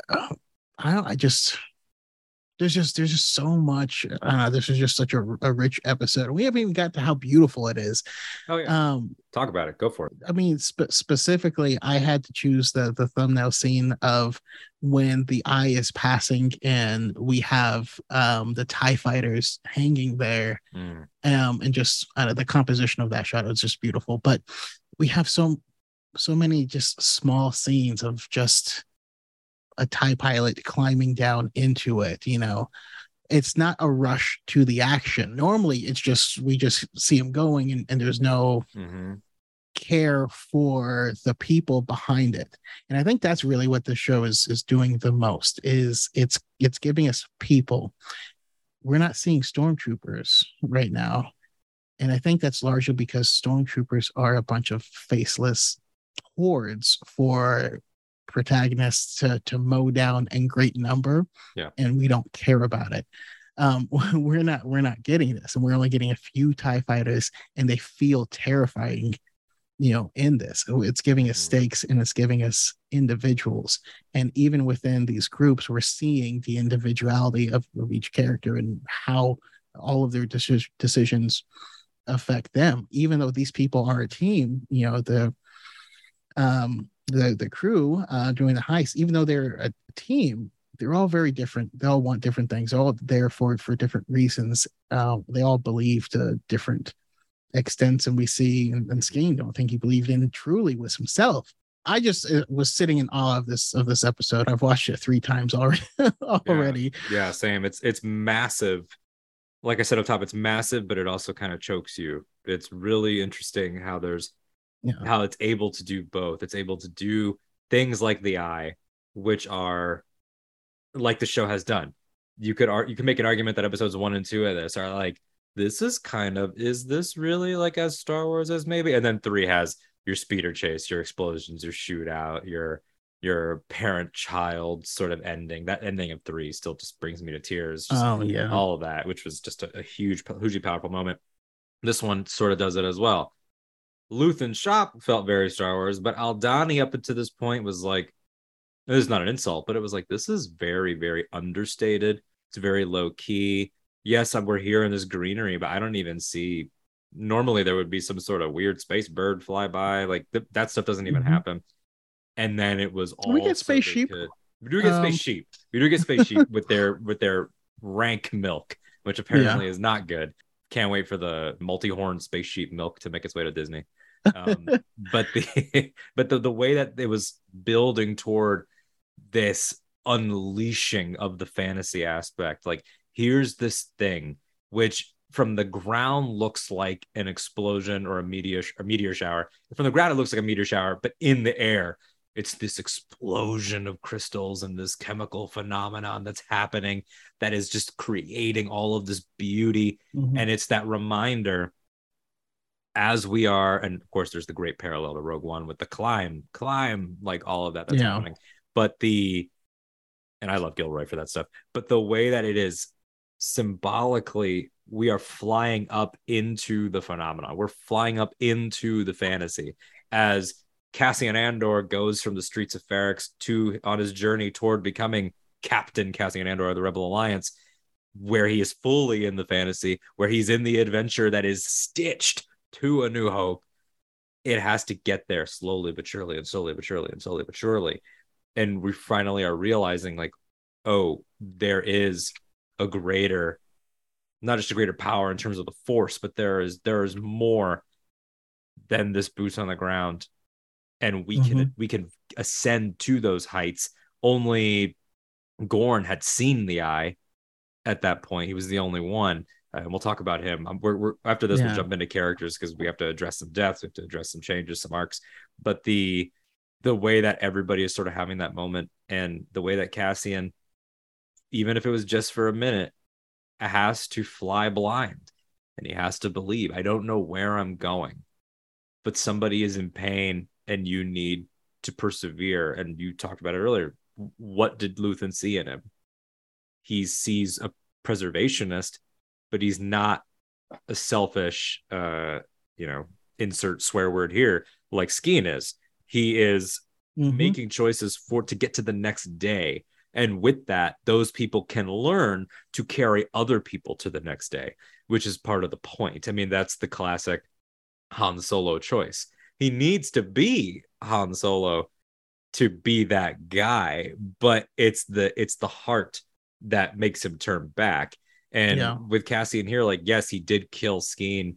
uh, I don't. I just there's just there's just so much. I. This is just such a, a rich episode. We haven't even got to how beautiful it is. Oh yeah, Um, talk about it. Go for it. I mean, spe- specifically, I had to choose the the thumbnail scene of when the eye is passing and we have um the Tie fighters hanging there, Mm. um, and just uh, the composition of that shot was just beautiful. But we have so so many just small scenes of just a Tie pilot climbing down into it. You know, it's not a rush to the action. Normally, it's just we just see him going and, and there's no Mhm. care for the people behind it and i think that's really what the show is is doing the most is it's it's giving us people we're not seeing stormtroopers right now and i think that's largely because stormtroopers are a bunch of faceless hordes for protagonists to to mow down in great number. Yeah. and we don't care about it. Um we're not we're not getting this. And we're only getting a few tie fighters and they feel terrifying you know in this. Oh, it's giving us Mhm. stakes and it's giving us individuals. And even within these groups we're seeing the individuality of, of each character and how all of their deci- decisions affect them. Even though these people are a team you know the um the the crew uh doing the heist even though they're a team they're all very different. They all want different things. They're all there for for different reasons. Uh, they all believe to different extents and we see and, and Skeen don't think he believed in it truly was himself. I just uh, was sitting in awe of this of this episode. I've watched it three times already already. Yeah, same. It's it's massive. Like I said up top, it's massive, but it also kind of chokes you. It's really interesting how there's yeah how it's able to do both. It's able to do things like the eye, which are like the show has done. You could ar- you can make an argument that episodes one and two of this are like this is kind of is this really like as Star Wars as maybe, and then three has your speeder chase, your explosions, your shootout, your your parent child sort of ending. That ending of three still just brings me to tears. Just oh yeah all of that, which was just a, a huge, hugely powerful moment. This one sort of does it as well. Luthen Shop felt very Star Wars, but Aldhani up until this point was like, this is not an insult, but it was like, this is very, very understated. It's very low key. Yes, we're here in this greenery, but I don't even see. Normally, there would be some sort of weird space bird fly by. Like th- that stuff doesn't even Mhm. happen. And then it was all We get space sheep. could- We do get Um, space sheep. We do get space sheep with their with their rank milk, which apparently is not good. Can't wait for the multi-horn space sheep milk to make its way to Disney. Um, but the but the, the way that it was building toward this unleashing of the fantasy aspect, like here's this thing which from the ground looks like an explosion or a meteor a meteor shower. From the ground, it looks like a meteor shower, but in the air, it's this explosion of crystals and this chemical phenomenon that's happening that is just creating all of this beauty Mhm. and it's that reminder as we are and of course there's the great parallel to rogue one with the climb climb like all of that that's Yeah. happening but the and i love gilroy for that stuff but the way that it is symbolically we are flying up into the phenomenon we're flying up into the fantasy as cassian andor goes from the streets of Ferrix to on his journey toward becoming captain cassian andor of the rebel alliance where he is fully in the fantasy, where he's in the adventure that is stitched to a new hope. It has to get there slowly but surely, and slowly but surely, and slowly but surely. And we finally are realizing, like, oh, there is a greater, not just a greater power in terms of the force, but there is there is more than this boots on the ground, and we can mm-hmm. we can ascend to those heights. Only Gorn had seen the eye at that point. He was the only one. And we'll talk about him. Um, we're, we're after this, Yeah. we'll jump into characters because we have to address some deaths, we have to address some changes, some arcs. But the the way that everybody is sort of having that moment, and the way that Cassian, even if it was just for a minute, has to fly blind, and he has to believe. I don't know where I'm going, but somebody is in pain, and you need to persevere. And you talked about it earlier. What did Luthen see in him? he sees a preservationist, but he's not a selfish, uh, you know, insert swear word here, like Skeen is. He is Mhm. making choices for to get to the next day. And with that, those people can learn to carry other people to the next day, which is part of the point. I mean, that's the classic Han Solo choice. He needs to be Han Solo to be that guy, but it's the it's the heart that makes him turn back. And Yeah. with Cassian here, like, yes, he did kill Skeen,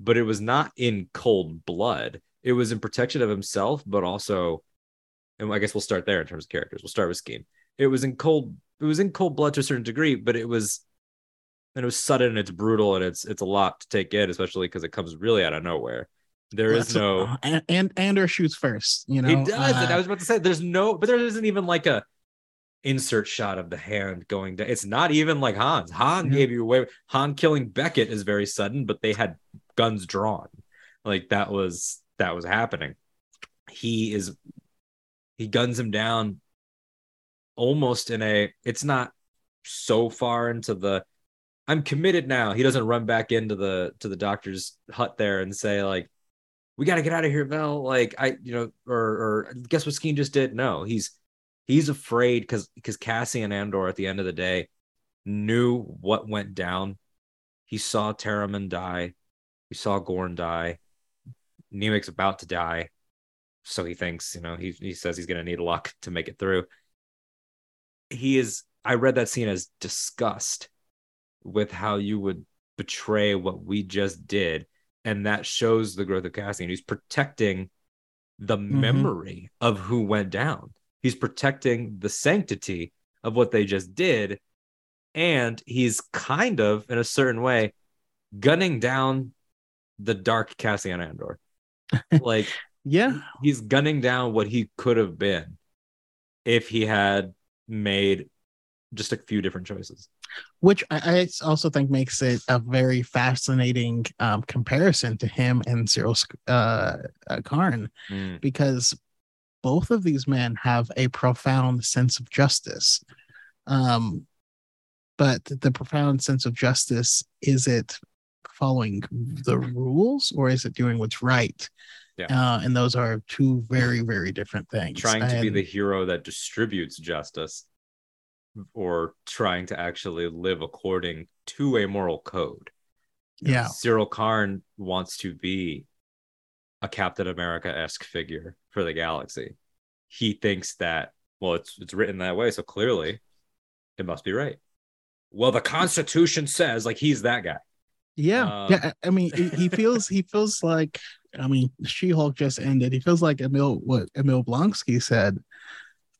but it was not in cold blood. It was in protection of himself, but also, and I guess we'll start there in terms of characters. We'll start with Skeen. It was in cold, it was in cold blood to a certain degree, but it was and it was sudden and it's brutal and it's it's a lot to take in, especially because it comes really out of nowhere. There is no and, and Andor shoots first. You know he does Uh, it. I was about to say there's no, but there isn't even like a insert shot of the hand going down. It's not even like Han's. Han Yeah. gave you away. Han killing Beckett is very sudden, but they had guns drawn. Like that was that was happening. He is he guns him down almost in a it's not so far into the I'm committed now. He doesn't run back into the to the doctor's hut there and say like we got to get out of here, Vel. Like I, you know, or or guess what Skeen just did? No, he's he's afraid because because Cassian Andor at the end of the day knew what went down. He saw Taramyn die. He saw Gorn die. Nemik's about to die, so he thinks, you know, he he says he's gonna need luck to make it through. He is. I read that scene as disgust with how you would betray what we just did and that shows the growth of Cassian. He's protecting the mm-hmm. memory of who went down. He's protecting the sanctity of what they just did, and he's kind of, in a certain way, gunning down the dark Cassian Andor. like yeah, he's gunning down what he could have been if he had made just a few different choices. which I, I also think makes it a very fascinating um, comparison to him and Syril uh, uh, Karn because both of these men have a profound sense of justice. Um, but the profound sense of justice is it following the rules or is it doing what's right? Yeah. Uh, and those are two very, very different things. trying to be the hero that distributes justice or trying to actually live according to a moral code. You know, Yeah. Syril Karn wants to be a Captain America esque figure for the galaxy. He thinks that, well, it's it's written that way, so clearly it must be right. Well, the Constitution says like he's that guy. Yeah, Uh, yeah. I mean, he, feels he feels like I mean, She Hulk just ended. He feels like Emil what Emil Blonsky said.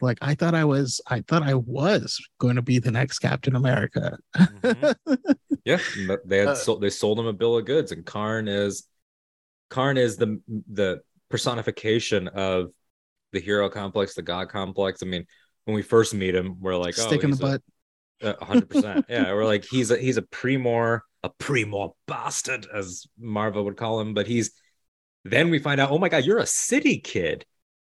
Like I thought I was, I thought I was going to be the next Captain America. Yeah, they had Uh, sold, they sold him a bill of goods, and Karn is Karn is the the personification of the hero complex, the god complex. I mean, when we first meet him, we're like, Stick oh, in the butt. Uh, a hundred percent. Yeah, we're like, he's a he's a premor, a premor bastard, as Maarva would call him. But he's then we find out, oh my god, you're a city kid.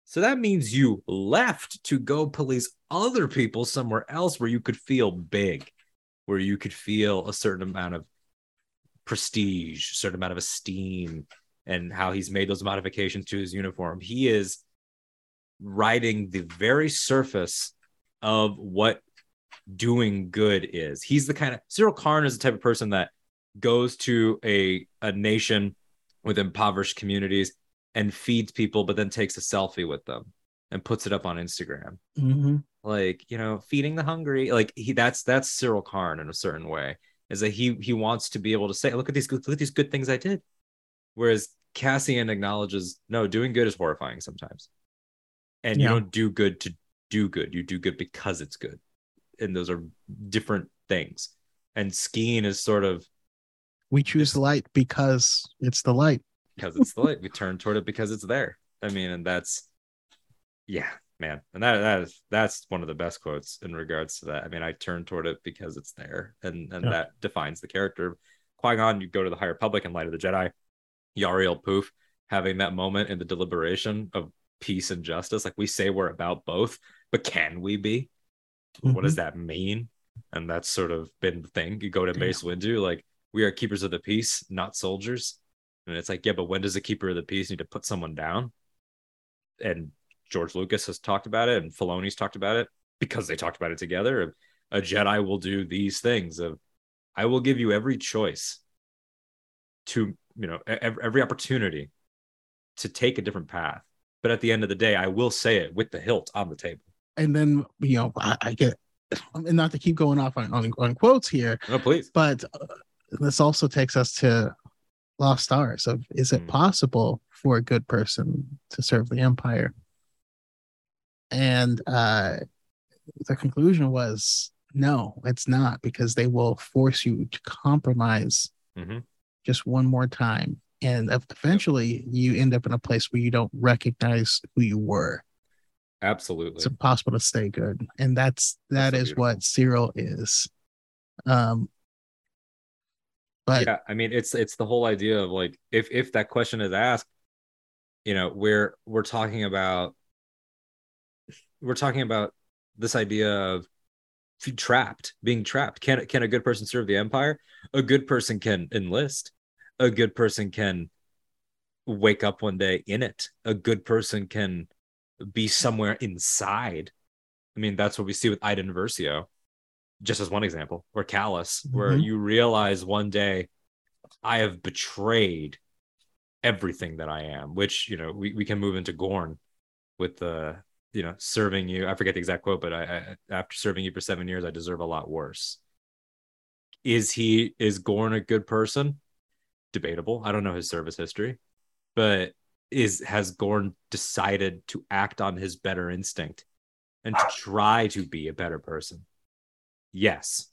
So that means you left to go police other people somewhere else where you could feel big, where you could feel a certain amount of prestige, a certain amount of esteem, and how he's made those modifications to his uniform. He is riding the very surface of what doing good is. He's the kind of Syril Karn is the type of person that goes to a a nation with impoverished communities and feeds people, but then takes a selfie with them and puts it up on Instagram. Mhm. Like, you know, feeding the hungry. Like he that's that's Syril Karn in a certain way. Is that he he wants to be able to say, look at these look at these good things I did. Whereas Cassian acknowledges, no, doing good is horrifying sometimes. And you don't do good to do good. You do good because it's good. And those are different things. And skiing is sort of We choose the light because it's the light. because it's the light. We turn toward it because it's there. I mean, and that's yeah, man. And that that is that's one of the best quotes in regards to that. I mean, I turn toward it because it's there. And and Yeah. that defines the character. Qui-Gon, you go to the High Republic in light of the Jedi. Yarael Poof having that moment in the deliberation of peace and justice. Like we say we're about both, but can we be? What does mm-hmm. that mean? And that's sort of been the thing. You go to. Mace Windu, like we are keepers of the peace, not soldiers. And it's like, yeah, but when does a keeper of the peace need to put someone down? And George Lucas has talked about it, and Filoni's talked about it because they talked about it together. A Jedi will do these things of, I will give you every choice to, you know, e- ev- every opportunity to take a different path. But at the end of the day, I will say it with the hilt on the table. And then you know, I, I get, and not to keep going off on, on, on quotes here, No, please. but uh, this also takes us to lost stars of is it Hmm. possible for a good person to serve the empire and uh the conclusion was no it's not because they will force you to compromise Mhm. Just one more time. And eventually you end up in a place where you don't recognize who you were. Absolutely. it's impossible to stay good. And that's that That's so is what Syril is. Um but yeah i mean it's it's the whole idea of like if if that question is asked you know we're we're talking about we're talking about this idea of trapped being trapped. Can can a good person serve the empire? A good person can enlist a good person can wake up one day in it. A good person can be somewhere inside. I mean that's what we see with iden versio just as one example or Kallus where Mhm. you realize one day i have betrayed everything that i am which you know we, we can move into gorn with the you know serving you i forget the exact quote but I, I after serving you for seven years i deserve a lot worse. Is he is gorn a good person debatable. I don't know his service history but is has gorn decided to act on his better instinct and to try to be a better person? Yes.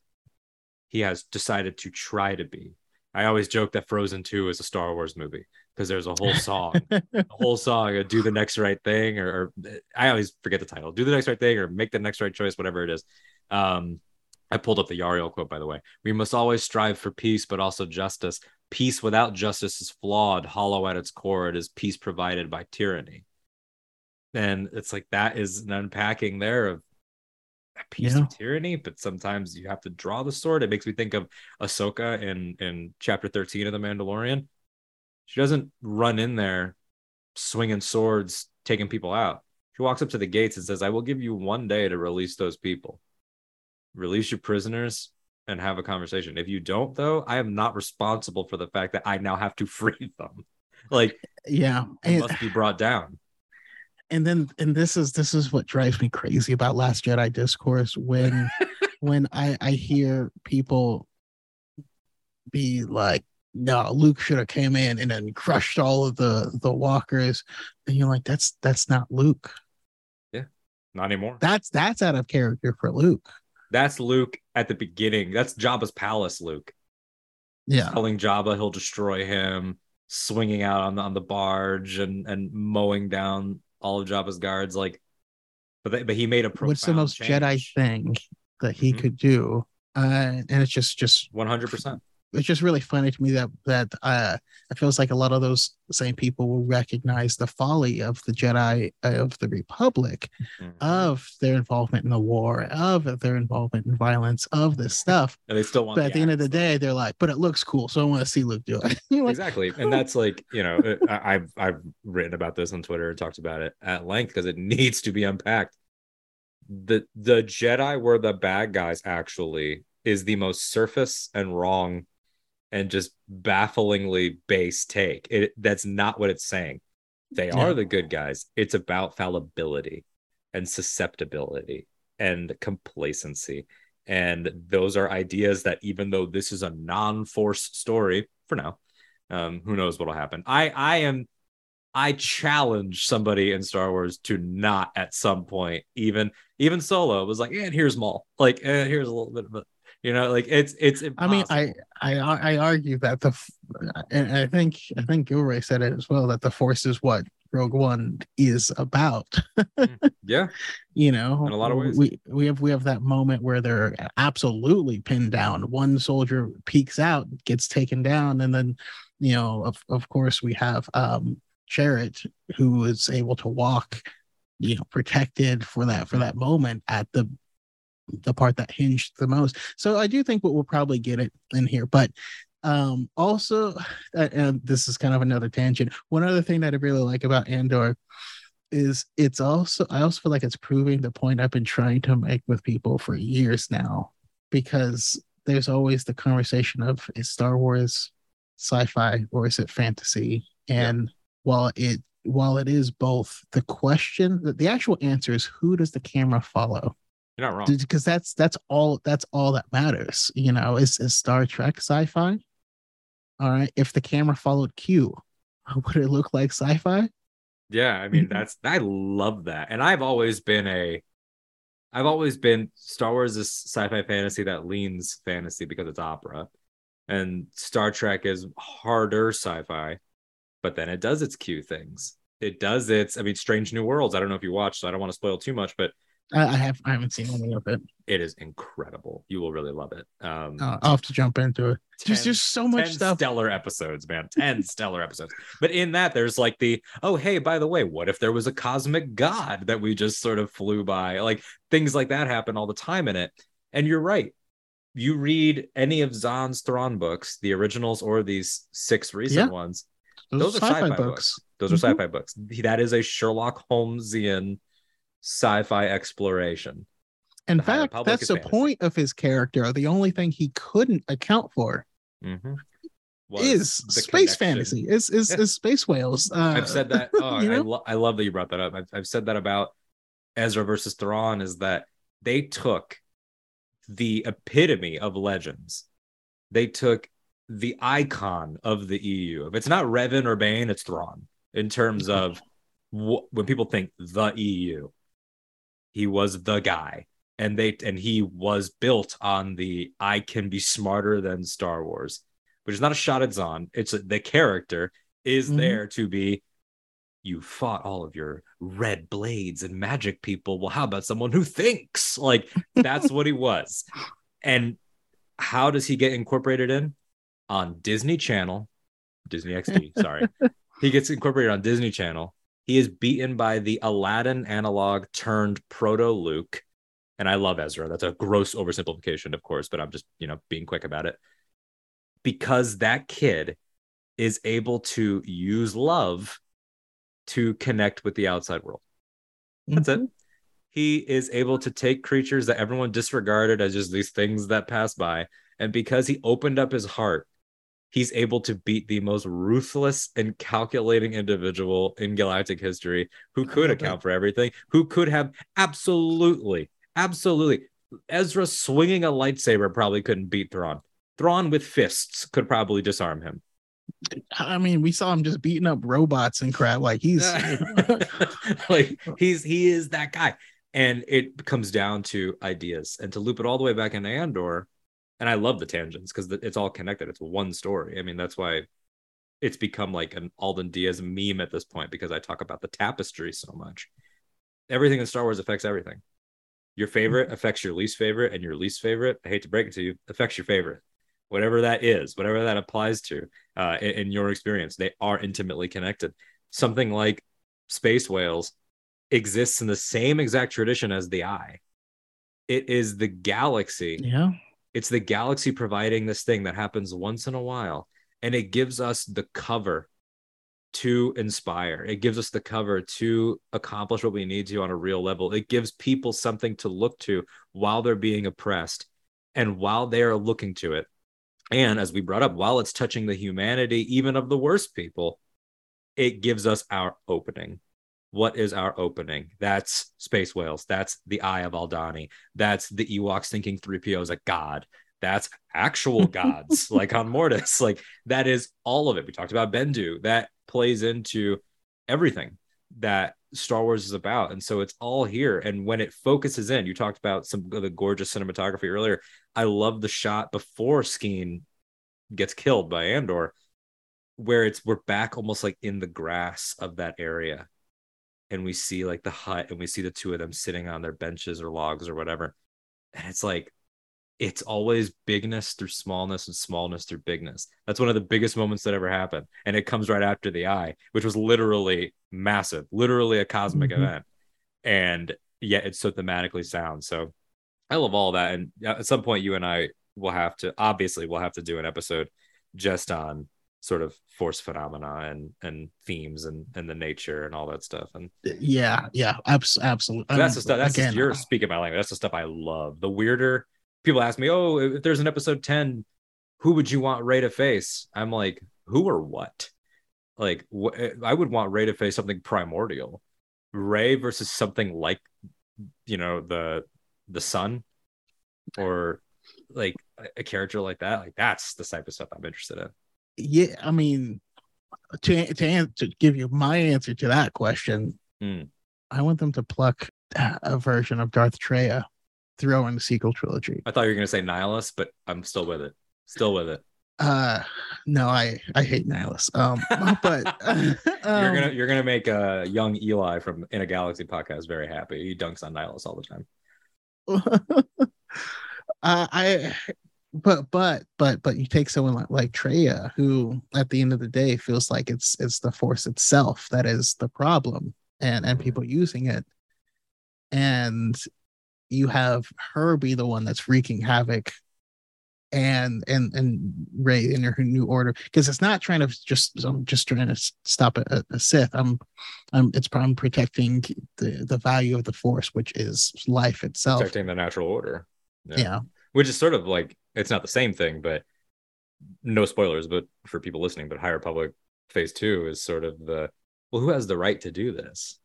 He has decided to try to be. I always joke that frozen 2 is a star wars movie because there's a whole song a whole song do the next right thing or, or i always forget the title do the next right thing or make the next right choice whatever it is. Um i pulled up the Yarael quote by the way. We must always strive for peace but also justice peace without justice is flawed hollow at its core it is peace provided by tyranny and it's like that is an unpacking there of peace Yeah. and tyranny but sometimes you have to draw the sword it makes me think of ahsoka in in chapter 13 of the mandalorian she doesn't run in there swinging swords, taking people out. She walks up to the gates and says, I will give you one day to release those people. Release your prisoners and have a conversation. If you don't, though, I am not responsible for the fact that I now have to free them. Like, yeah and, must be brought down. and then and this is this is what drives me crazy about last jedi discourse when when i i hear people be like no luke should have came in and then crushed all of the the walkers and you're like that's that's not luke Yeah, Not anymore. that's that's out of character for luke That's Luke at the beginning. That's Jabba's palace, Luke. yeah telling Jabba he'll destroy him, swinging out on the on the barge and and mowing down all of Jabba's guards. Like, but they, but he made a what's the most jedi thing that he Mhm. could do uh and it's just just One hundred percent. It's just really funny to me that that uh it feels like a lot of those same people will recognize the folly of the jedi of the republic Mm-hmm. of their involvement in the war of their involvement in violence of this stuff And they still want. but at the end of the day they're like but it looks cool so i want to see luke do it like, exactly, and that's like you know uh, I- I've I've written about this on Twitter and talked about it at length because it needs to be unpacked. The the Jedi were the bad guys actually is the most surface and wrong and just bafflingly base take. It that's not what it's saying. They Yeah. are the good guys. It's about fallibility and susceptibility and complacency. And those are ideas that even though this is a non-force story for now, um, who knows what'll happen. I I am I challenge somebody in Star Wars to not at some point even even Solo was like, and here's Maul, like, and here's a little bit of it, you know, like it's it's. i mean i i i argue that the and i think i think Gilroy said it as well that the force is what rogue one is about. Yeah, you know In a lot of ways. we we have we have that moment where they're absolutely pinned down. One soldier peeks out gets taken down and then you know of, of course we have um Chirrut who is able to walk you know protected for that for that moment at the the part that hinged the most. So i do think what we'll probably get it in here but um also uh, and this is kind of another tangent. One other thing that i really like about andor is it's also I also feel like it's proving the point I've been trying to make with people for years now because there's always the conversation of is Star Wars sci-fi or is it fantasy? And while it while it is both the question the actual answer is who does the camera follow you're not wrong. because that's that's all that's all that matters you know is, is Star Trek sci-fi all right if the camera followed Q would it look like sci-fi Yeah, I mean that's I love that, and I've always been a, I've always been Star Wars is sci-fi fantasy that leans fantasy because it's opera, and Star Trek is harder sci-fi but then it does its Q things. It does its, I mean, Strange New Worlds. I don't know if you watched, so I don't want to spoil too much, but I, I have I haven't seen any of it. it is incredible. You will really love it. Um, Uh, I'll have to jump into it. There's 10 just so much 10 stuff. stellar episodes, man. 10 stellar episodes. But in that, there's like the, oh, hey, by the way, what if there was a cosmic god that we just sort of flew by? Like things like that happen all the time in it. And you're right. You read any of Zahn's Thrawn books, the originals or these six recent Yeah. ones, Those, those are sci-fi books. those are Mhm. sci-fi books. That is a Sherlock Holmesian sci-fi exploration. In fact, that's the point of his character. The only thing he couldn't account for Mhm. Is space connection- fantasy. Is is, Yeah. is space whales. Uh, I've said that. Oh, you I, lo- I love that you brought that up. I've, I've said that about Ezra versus Thrawn is that they took the epitome of legends. They took the icon of the EU. If it's not Revan or Bane, it's Thrawn in terms of wh- when people think the EU. He was the guy. And they and he was built on the I can be smarter than Star Wars, which is not a shot at Zahn. It's a, the character is Mhm. there to be you fought all of your red blades and magic people. Well, how about someone who thinks? Like that's what he was. And how does he get incorporated in? On Disney Channel, Disney XD, sorry. he gets incorporated on Disney Channel. He is beaten by the Aladdin analog turned proto Luke. And I love Ezra. That's a gross oversimplification, of course, but I'm just, you know, being quick about it. Because that kid is able to use love to connect with the outside world. That's it. Mhm. He is able to take creatures that everyone disregarded as just these things that pass by. And because he opened up his heart, he's able to beat the most ruthless and calculating individual in galactic history who could account for everything, who could have absolutely, absolutely. Ezra swinging a lightsaber probably couldn't beat Thrawn. Thrawn with fists could probably disarm him. I mean, we saw him just beating up robots and crap. Like he's like he's he is that guy and it comes down to ideas and to loop it all the way back into andor and i love the tangents because it's all connected. It's one story. I mean that's why it's become like an alden diaz meme at this point because i talk about the tapestry so much. Everything in star wars affects everything. Your favorite affects your least favorite and your least favorite. I hate to break it to you affects your favorite. Whatever that is whatever that applies to uh, in, in your experience they are intimately connected. Something like space whales exists in the same exact tradition as the eye. It is the galaxy. yeah. It's the galaxy providing this thing that happens once in a while. And it gives us the cover to inspire. It gives us the cover to accomplish what we need to on a real level. It gives people something to look to while they're being oppressed and while they are looking to it. And as we brought up, while it's touching the humanity, even of the worst people, it gives us our opening. What is our opening? That's space whales. That's the Eye of Aldhani. That's the Ewoks thinking 3PO is a god. That's actual gods like on Mortis. Like that is all of it. We talked about Bendu. That plays into everything that Star Wars is about. And so it's all here. And when it focuses in, you talked about some of the gorgeous cinematography earlier. I love the shot before Skeen gets killed by Andor where it's we're back almost like in the grass of that area and we see like the hut and we see the two of them sitting on their benches or logs or whatever and it's like it's always bigness through smallness and smallness through bigness that's one of the biggest moments that ever happened and it comes right after the eye which was literally massive literally a cosmic Mhm. event and yet it's so thematically sound so i love all that and at some point you and i will have to obviously we'll have to do an episode just on sort of force phenomena and and themes and and the nature and all that stuff. And Yeah, yeah, abs- absolutely. that's the stuff that's again, just, you're speaking my language that's the stuff i love. The weirder people ask me oh if there's an episode 10 who would you want Rey to face? I'm like who or what? Like wh- eh, i would want Rey to face something primordial. Rey versus something like you know the the sun or like a- a character like that like that's the type of stuff i'm interested in yeah, I mean, to to, to give you my answer to that question, Mm. I want them to pluck a version of Darth Traya, throw in the sequel trilogy. I thought you were going to say Nihilus, but I'm still with it. Still with it. Uh, no, I I hate Nihilus. Um, but um, you're gonna you're gonna make a young Eli from In a Galaxy podcast very happy. He dunks on Nihilus all the time. uh, I but but but but you take someone like, like Traya, who at the end of the day feels like it's it's the force itself that is the problem, and and people using it, and you have her be the one that's wreaking havoc and and and Rey in her new order because it's not trying to just I'm just trying to stop a, a Sith. I'm I'm it's I'm protecting the the value of the Force, which is life itself, protecting the natural order. Yeah. yeah, which is sort of like it's not the same thing, but no spoilers. But for people listening, but High Republic Phase Two is sort of the well, who has the right to do this?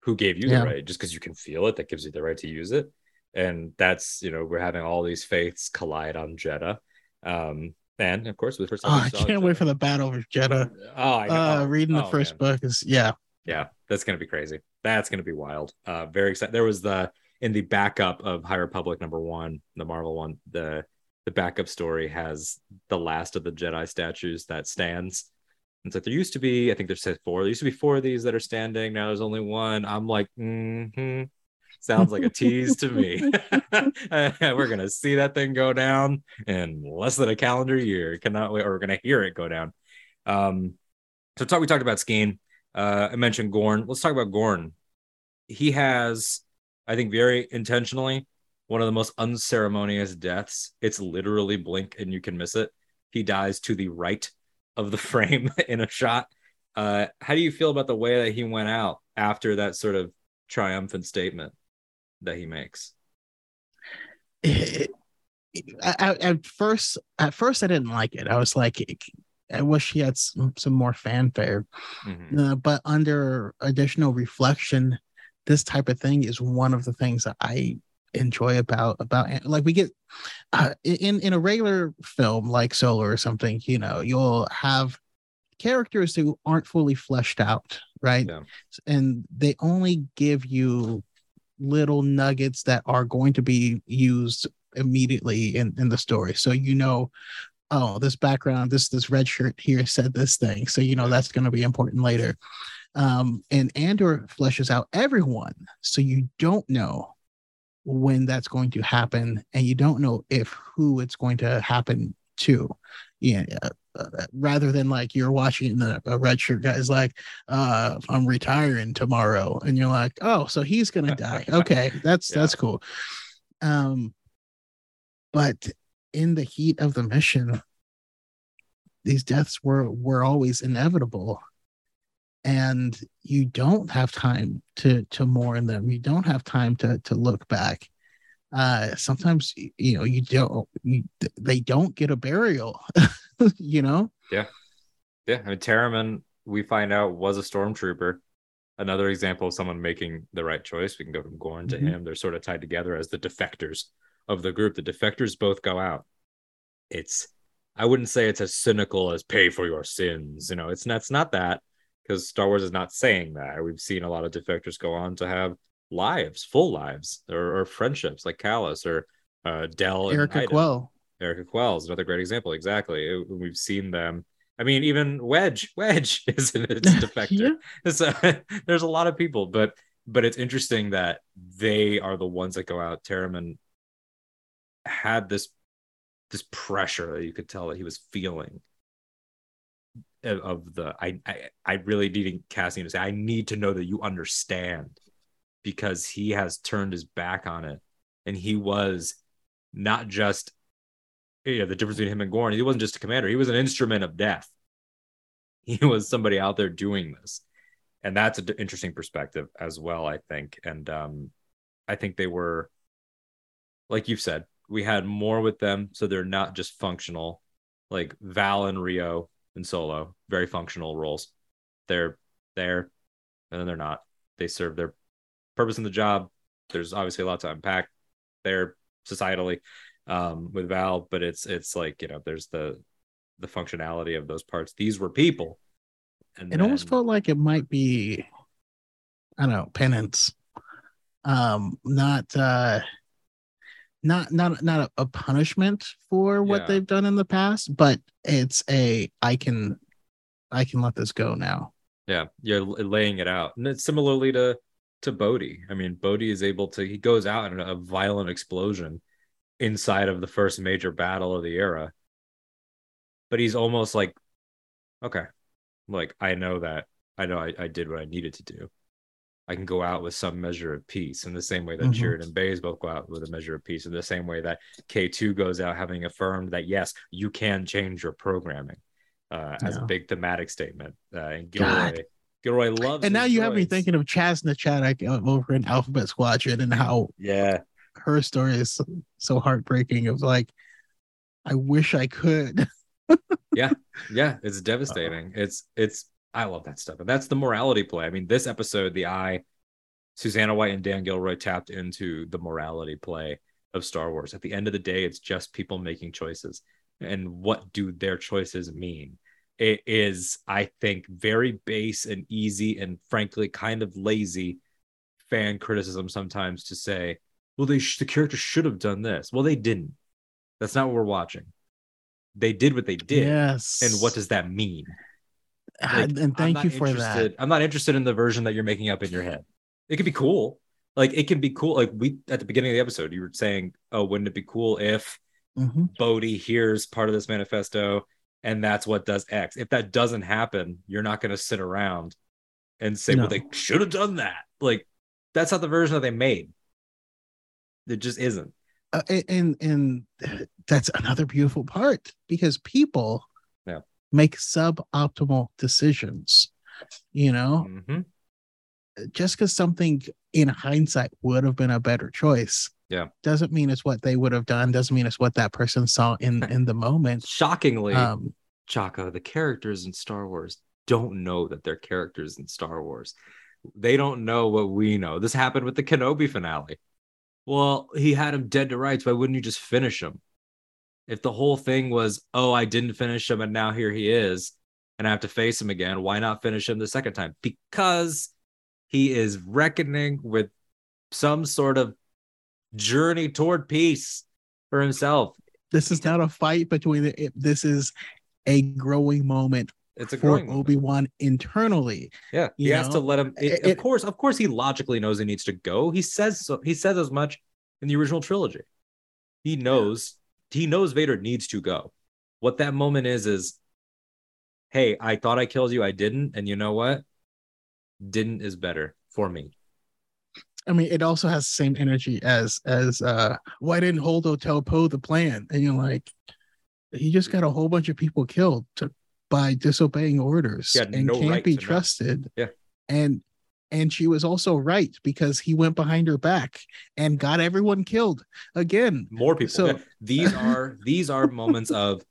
Who gave you yeah. the right? Just because you can feel it, that gives you the right to use it and that's you know we're having all these faiths collide on Jedha. Um, and of course, with first oh, I can't wait for the battle with Jedha. Oh, I know. Uh, reading the oh, first man. book is yeah, yeah, that's gonna be crazy. That's gonna be wild. Uh, very excited. There was the in the backup of High Republic number one, the Marvel one. The the backup story has the last of the Jedi statues that stands. It's like there used to be, I think there's four. There used to be four of these that are standing. Now there's only one. I'm like, mm-hmm Sounds like a tease to me. we're gonna see that thing go down in less than a calendar year. Cannot wait, or we're gonna hear it go down. Um, so talk. We talked about Skeen. Uh, I mentioned Gorn. Let's talk about Gorn. He has, I think, very intentionally one of the most unceremonious deaths. It's literally blink and you can miss it. He dies to the right of the frame in a shot. Uh, how do you feel about the way that he went out after that sort of triumphant statement? that he makes? It, at first, at first, I didn't like it. I was like, I wish he had some, some more fanfare. Mm-hmm. Uh, but under additional reflection, this type of thing is one of the things that I enjoy about about like we get uh, in in a regular film like Solo or something. You know, you'll have characters who aren't fully fleshed out, right? Yeah. And they only give you little nuggets that are going to be used immediately in, in the story. So you know, oh, this background, this this red shirt here said this thing. So you know that's going to be important later. Um, and Andor fleshes out everyone, so you don't know when that's going to happen, and you don't know if who it's going to happen to. Yeah, uh, rather than like you're watching the a red shirt guy's like, uh, I'm retiring tomorrow, and you're like, oh, so he's gonna die. Okay, that's yeah. that's cool. Um, but in the heat of the mission, these deaths were were always inevitable, and you don't have time to to mourn them. You don't have time to to look back. Uh sometimes you know you don't you, they don't get a burial you know? Yeah. Yeah i mean Taramyn, we find out was a stormtrooper. Another example of someone making the right choice. We can go from gorn to mm-hmm. him. They're sort of tied together as the defectors of the group. The defectors both go out. It's i wouldn't say it's as cynical as pay for your sins you know? It's not, it's not that because star wars is not saying that we've seen a lot of defectors go on to have lives, full lives, or, or friendships like Kallus or uh, Del. Yrica Quell. Yrica Quell is another great example. Exactly. It, we've seen them. I mean, even Wedge, Wedge is a defector. yeah. So there's a lot of people, but but it's interesting that they are the ones that go out. Taramyn had this this pressure that you could tell that he was feeling of the I I, I really needed Cassian to say I need to know that you understand because he has turned his back on it. And he was not just you know the difference between him and Gorn. He wasn't just a commander, he was an instrument of death. He was somebody out there doing this. And that's an interesting perspective as well, I think. And um, I think they were, like you've said, we had more with them. So they're not just functional, like Val and Rio and Solo, very functional roles. They're there and then they're not. They serve their purpose in the job. There's obviously a lot to unpack there societally um, with Val, but it's it's like you know there's the the functionality of those parts. These were people. And it then... almost felt like it might be, I don't know, penance. Um, not uh not not not a, a punishment for what Yeah. they've done in the past, but it's a I can I can let this go now. Yeah, you're laying it out. And it's similarly to to Bodhi. I mean, Bodhi is able to he goes out in a violent explosion inside of the first major battle of the era. But he's almost like, okay, like I know that I know I, I did what I needed to do. I can go out with some measure of peace in the same way that Mhm. Chirrut and Baze both go out with a measure of peace, in the same way that K2 goes out having affirmed that yes, you can change your programming uh, as Yeah. a big thematic statement. Uh, and God. Gilroy, Gilroy loves And now you have me thinking of Chass na Chadic over in Alphabet Squadron and how Yeah, her story is so, so heartbreaking. It was like, I wish I could. yeah, yeah, it's devastating. It's it's I love that stuff. And that's the morality play. I mean, this episode, the eye, Susanna White and Dan Gilroy tapped into the morality play of Star Wars. At the end of the day, it's just people making choices. And what do their choices mean? It is, I think, very base and easy and frankly kind of lazy fan criticism sometimes to say, well, they sh- the character should have done this. Well, they didn't. That's not what we're watching. They did what they did. Yes. And what does that mean? Like, and thank you for that. I'm not interested in the version that you're making up in your head. It could be cool. Like it can be cool. Like we at the beginning of the episode, you were saying, "Oh, wouldn't it be cool if Mhm. Bodhi hears part of this manifesto and that's what does X?" If that doesn't happen, you're not going to sit around and say, No. "Well, they should have done that." Like that's not the version that they made. It just isn't. Uh, and and that's another beautiful part because people. Make suboptimal decisions. You know, Mhm. just because something in hindsight would have been a better choice Yeah. doesn't mean it's what they would have done doesn't mean it's what that person saw in in the moment Shockingly, um Chaka, the characters in Star Wars don't know that they're characters in Star Wars. They don't know what we know. This happened with the Kenobi finale. Well, he had him dead to rights. Why wouldn't you just finish him? If the whole thing was, oh, I didn't finish him and now here he is, and I have to face him again, why not finish him the second time? Because he is reckoning with some sort of journey toward peace for himself. this is not a fight between the, it, this is a growing moment It's a for growing obi-wan internally Yeah, he has to let him. it- It- of course, of course, he logically knows he needs to go. He says so. He says as much in the original trilogy. He knows. He knows Vader needs to go. What that moment is is, hey, I thought I killed you, I didn't, and you know what? Didn't is better for me. i mean it also has the same energy as as uh why didn't holdo tell poe the plan and you're like he just got a whole bunch of people killed to, by disobeying orders and no can't right be to know. trusted Yeah. and and she was also right because he went behind her back and got everyone killed again More people. So- these are these are moments of,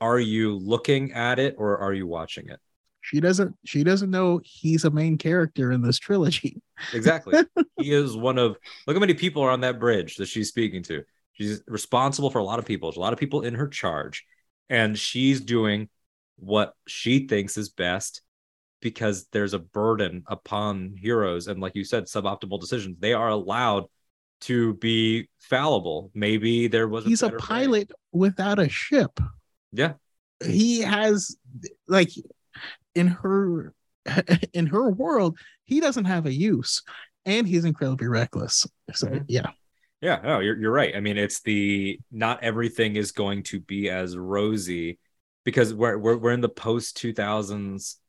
are you looking at it or are you watching it? she doesn't she doesn't know he's a main character in this trilogy Exactly. he is one of look how many people are on that bridge that she's speaking to. She's responsible for a lot of people. There's a lot of people in her charge, and she's doing what she thinks is best because there's a burden upon heroes. And like you said, suboptimal decisions. They are allowed to be fallible. Maybe there was he's a way. pilot without a ship Yeah. he has like in her in her world he doesn't have a use and he's incredibly reckless so Mhm. yeah Yeah, no, you're you're right. I mean, it's the not everything is going to be as rosy because we're we're we're in the post 2000s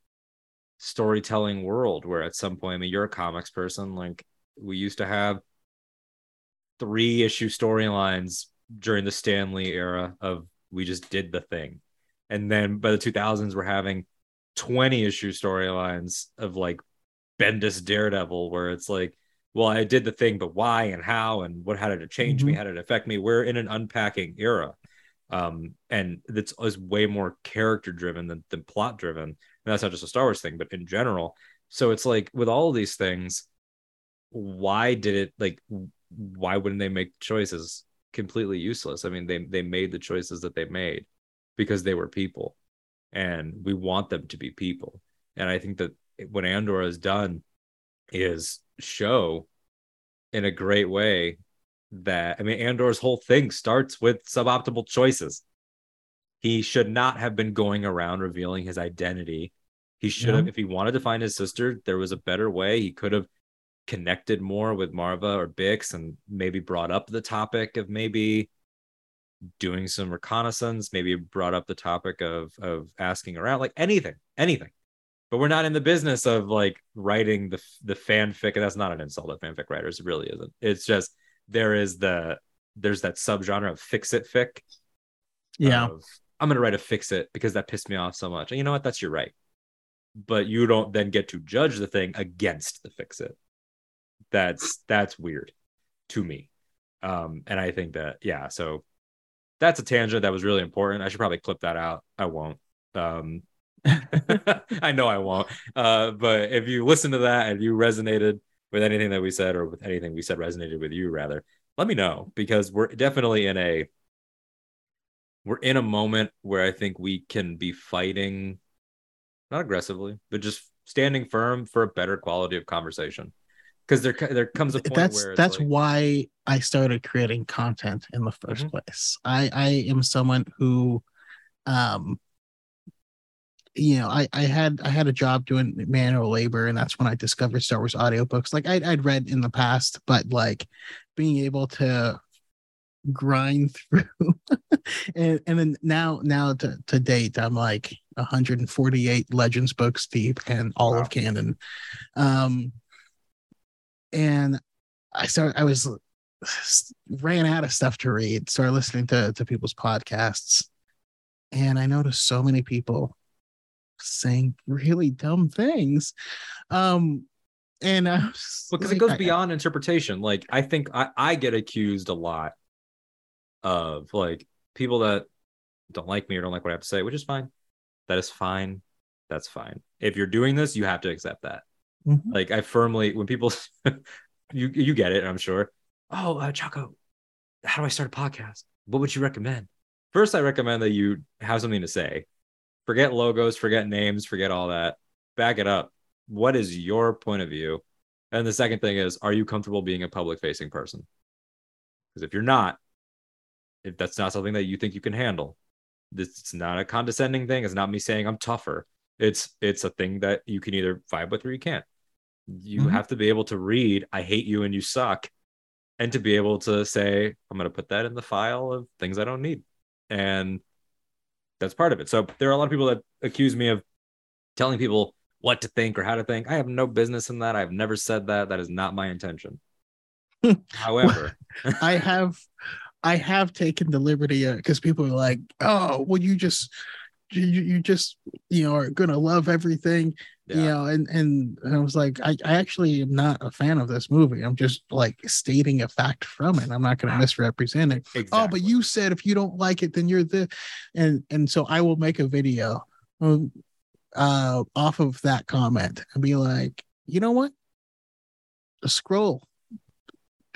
storytelling world where at some point, I mean, you're a comics person, like we used to have three issue storylines during the Stan Lee era of we just did the thing. And then by the 2000s, we're having 20 issue storylines of like Bendis Daredevil, where it's like, well, I did the thing, but why and how and what how did it change me? Mhm. How did it affect me? We're in an unpacking era. Um, and that's is way more character driven than, than plot driven. And that's not just a Star Wars thing, but in general. So it's like with all of these things, why did it like why wouldn't they make choices completely useless? I mean, they they made the choices that they made because they were people. And we want them to be people. And I think that what Andor has done is show in a great way that I mean, Andor's whole thing starts with suboptimal choices. He should not have been going around revealing his identity. He should have, Yeah. if he wanted to find his sister, there was a better way. He could have connected more with Maarva or Bix and maybe brought up the topic of maybe doing some reconnaissance, maybe brought up the topic of of asking around, like anything, anything. But we're not in the business of like writing the the fanfic, and that's not an insult at fanfic writers. It really isn't. It's just there is the there's that subgenre of fix it fic. Yeah. of, I'm gonna write a fix it because that pissed me off so much. And you know what? That's your right. But you don't then get to judge the thing against the fix it. That's that's weird to me. Um, and I think that yeah, so that's a tangent that was really important. I should probably clip that out. I won't. Um, I know I won't. Uh, but if you listen to that and you resonated with anything that we said, or with anything we said resonated with you, rather, let me know because we're definitely in a we're in a moment where I think we can be fighting, not aggressively, but just standing firm for a better quality of conversation. Because there there comes a point that's where that's like, why I started creating content in the 1st Mhm. place. I I am someone who, um, you know, I I had I had a job doing manual labor, and that's when I discovered Star Wars audiobooks. Like I'd, I'd read in the past, but like being able to grind through and and then now now to, to date i'm like 148 legends books deep and all Wow. of canon um and i started i was ran out of stuff to read started listening to to people's podcasts and i noticed so many people saying really dumb things um and I was because like, it goes I- beyond interpretation. Like I think I, I get accused a lot of like people that don't like me or don't like what I have to say, which is fine. That is fine. That's fine. If you're doing this, you have to accept that. Mhm. Like I firmly when people you you get it, I'm sure. Oh, uh, Chaco, how do I start a podcast? What would you recommend? First, I recommend that you have something to say. Forget logos, forget names, forget all that. Back it up. What is your point of view? And the second thing is, are you comfortable being a public facing person? Because if you're not, if that's not something that you think you can handle, this it's not a condescending thing. It's not me saying I'm tougher. It's it's a thing that you can either vibe with or you can't. You Mhm. have to be able to read, I hate you and you suck, and to be able to say, I'm gonna put that in the file of things I don't need. And that's part of it. So there are a lot of people that accuse me of telling people what to think or how to think. I have no business in that. I've never said that. That is not my intention. However, I have I have taken the liberty because people are like, oh, well, you just you, you just you know are gonna love everything, you know, and, and and I was like, I, I actually am not a fan of this movie. I'm just like stating a fact from it. I'm not gonna misrepresent it. exactly. Oh, but you said if you don't like it, then you're the and and so I will make a video um, uh off of that comment and be like, you know what? A scroll.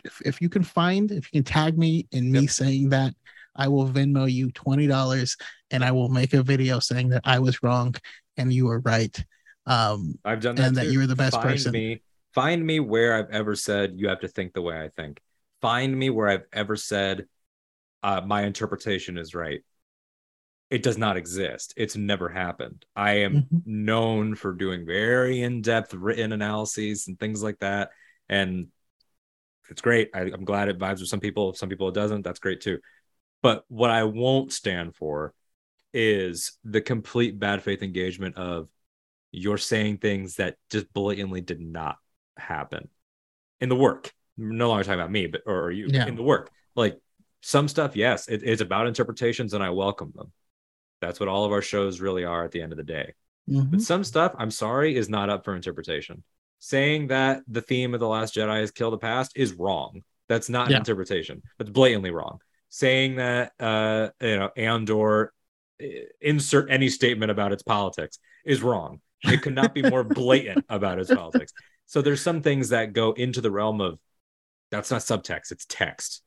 If if you can find, if you can tag me in me Yep. saying that, I will Venmo you twenty dollars and I will make a video saying that I was wrong and you were right. Um I've done that and that you were the best find person. Me, find me where I've ever said you have to think the way I think. Find me where I've ever said uh, my interpretation is right. It does not exist. It's never happened. I am Mhm. known for doing very in-depth written analyses and things like that, and it's great. I, I'm glad it vibes with some people. Some people it doesn't. That's great too. But what I won't stand for is the complete bad faith engagement of you're saying things that just blatantly did not happen in the work. No longer talking about me, but or, you Yeah. in the work. Like some stuff, yes, it, it's about interpretations, and I welcome them. That's what all of our shows really are at the end of the day. Mhm. But some stuff, I'm sorry, is not up for interpretation. Saying that the theme of The Last Jedi is kill the past is wrong. That's not an interpretation. That's blatantly wrong. Saying that uh you know Andor eh, insert any statement about its politics is wrong. It could not be more blatant about its politics. So there's some things that go into the realm of that's not subtext, it's text.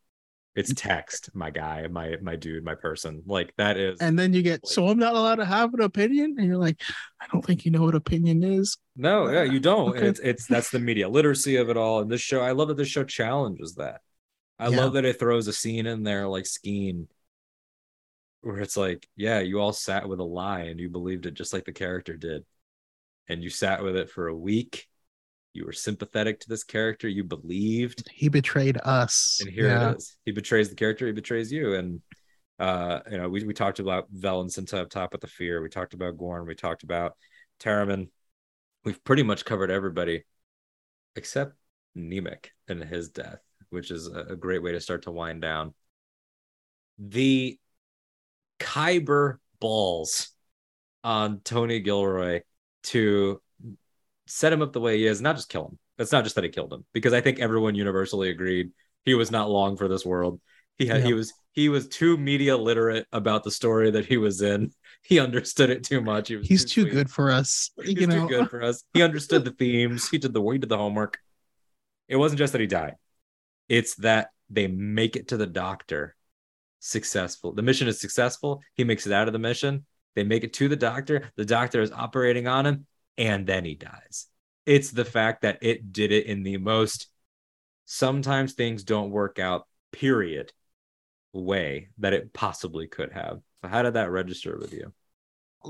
It's text, my guy, my my dude, my person. Like that is and then you get so I'm not allowed to have an opinion, and you're like, I don't think you know what opinion is. No, yeah, you don't. Okay. it's it's that's the media literacy of it all. And this show, I love that this show challenges that. I Yeah. love that it throws a scene in there like Skeen where it's like, yeah, you all sat with a lie and you believed it just like the character did. And you sat with it for a week. You were sympathetic to this character. You believed. He betrayed us. And here Yeah. it is. He betrays the character, he betrays you. And uh, you know, we, we talked about Vel and Cinta up top with the fear. We talked about Gorn. We talked about Taramyn. We've pretty much covered everybody except Nemik and his death, which is a, a great way to start to wind down. The Kyber balls on Tony Gilroy to set him up the way he is, not just kill him. It's not just that he killed him, because I think everyone universally agreed he was not long for this world. He had he was he was too media literate about the story that he was in. He understood it too much. He was He's too sweet. good for us. He's you know, too good for us. He understood the themes. He did the he did the homework. It wasn't just that he died. It's that they make it to the doctor successful. The mission is successful. He makes it out of the mission. They make it to the doctor. The doctor is operating on him, and then he dies. It's the fact that it did it in the most sometimes things don't work out, period, way that it possibly could have. So how did that register with you?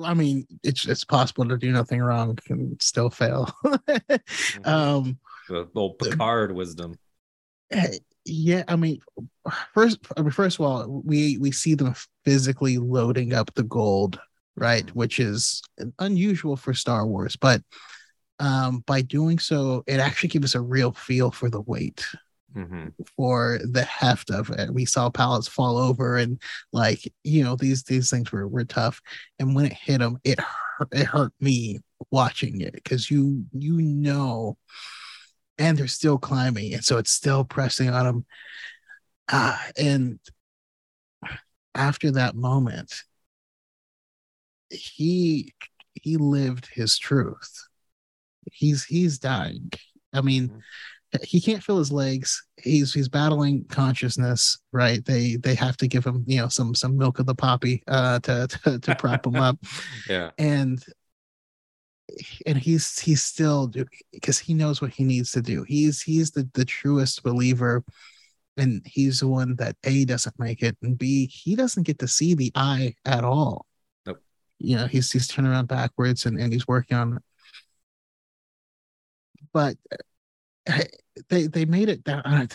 I mean, it's it's possible to do nothing wrong and still fail. um, the old Picard wisdom. yeah, I mean, first, I mean, first of all, we we see them physically loading up the gold, right, which is unusual for Star Wars, but um, by doing so, it actually gives us a real feel for the weight Mm-hmm. for the heft of it. We saw pallets fall over and like, you know, these these things were were tough. And when it hit them, it hurt, it hurt me watching it because you you know, and they're still climbing, and so it's still pressing on them. Ah, and after that moment, he he lived his truth. He's he's dying. I mean, Mhm. he can't feel his legs. He's he's battling consciousness, right? They they have to give him, you know, some some milk of the poppy uh to to, to prop him up. Yeah. And and he's he's still because he knows what he needs to do. He's he's the the truest believer and he's the one that A doesn't make it and B he doesn't get to see the eye at all. You know, he's he's turning around backwards and, and he's working on it. But uh, they they made it that uh,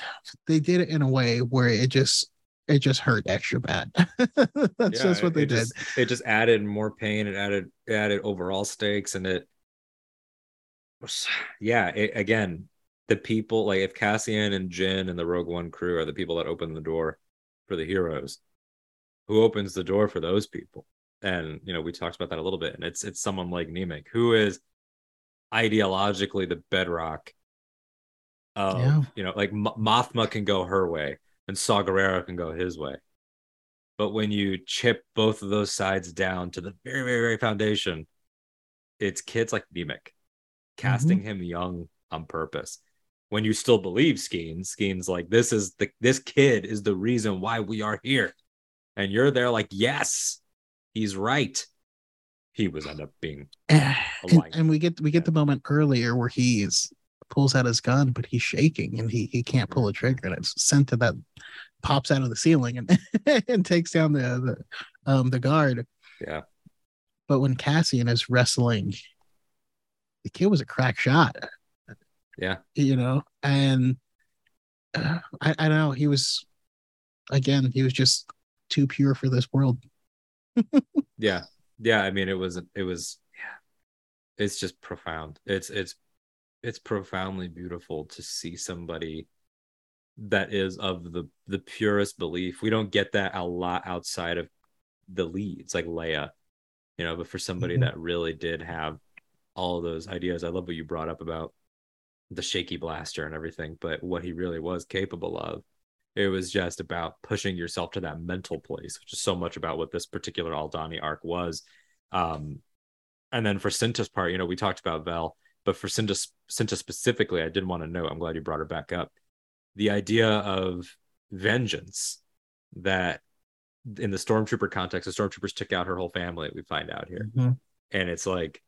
they did it in a way where it just it just hurt extra bad. That's Yeah, just what they it did. Just, it just added more pain. It added it added overall stakes, and it was yeah. It, again, the people like if Cassian and Jyn and the Rogue One crew are the people that open the door for the heroes, who opens the door for those people? And you know, we talked about that a little bit, and it's it's someone like Nemik who is ideologically the bedrock of Yeah. you know, like M- Mothma can go her way and Saw Gerrera can go his way. But when you chip both of those sides down to the very, very, very foundation, it's kids like Nemik casting mm-hmm. him young on purpose. When you still believe Skeens, Skeens like this is the this kid is the reason why we are here. And you're there like, yes, he's right. He was end up being and, and we get we get the moment earlier where he's pulls out his gun, but he's shaking and he he can't pull a trigger, and it's Cinta that pops out of the ceiling and and takes down the the um the guard. yeah. But when Cassian is wrestling, the kid was a crack shot. Yeah. you know, and uh, I I don't know he was again he was just too pure for this world. Yeah. Yeah. I mean, it was, it was, yeah, it's just profound. It's, it's, it's profoundly beautiful to see somebody that is of the, the purest belief. We don't get that a lot outside of the leads like Leia, you know, but for somebody Mhm. that really did have all those ideas, I love what you brought up about the shaky blaster and everything, but what he really was capable of it was just about pushing yourself to that mental place, which is so much about what this particular Aldhani arc was. Um, and then for Cinta's part, you know, we talked about Vel, but for Cinta, Cinta specifically, I did want to know. I'm glad you brought her back up. The idea of vengeance that in the stormtrooper context, the stormtroopers took out her whole family. We find out here, Mhm. and it's like,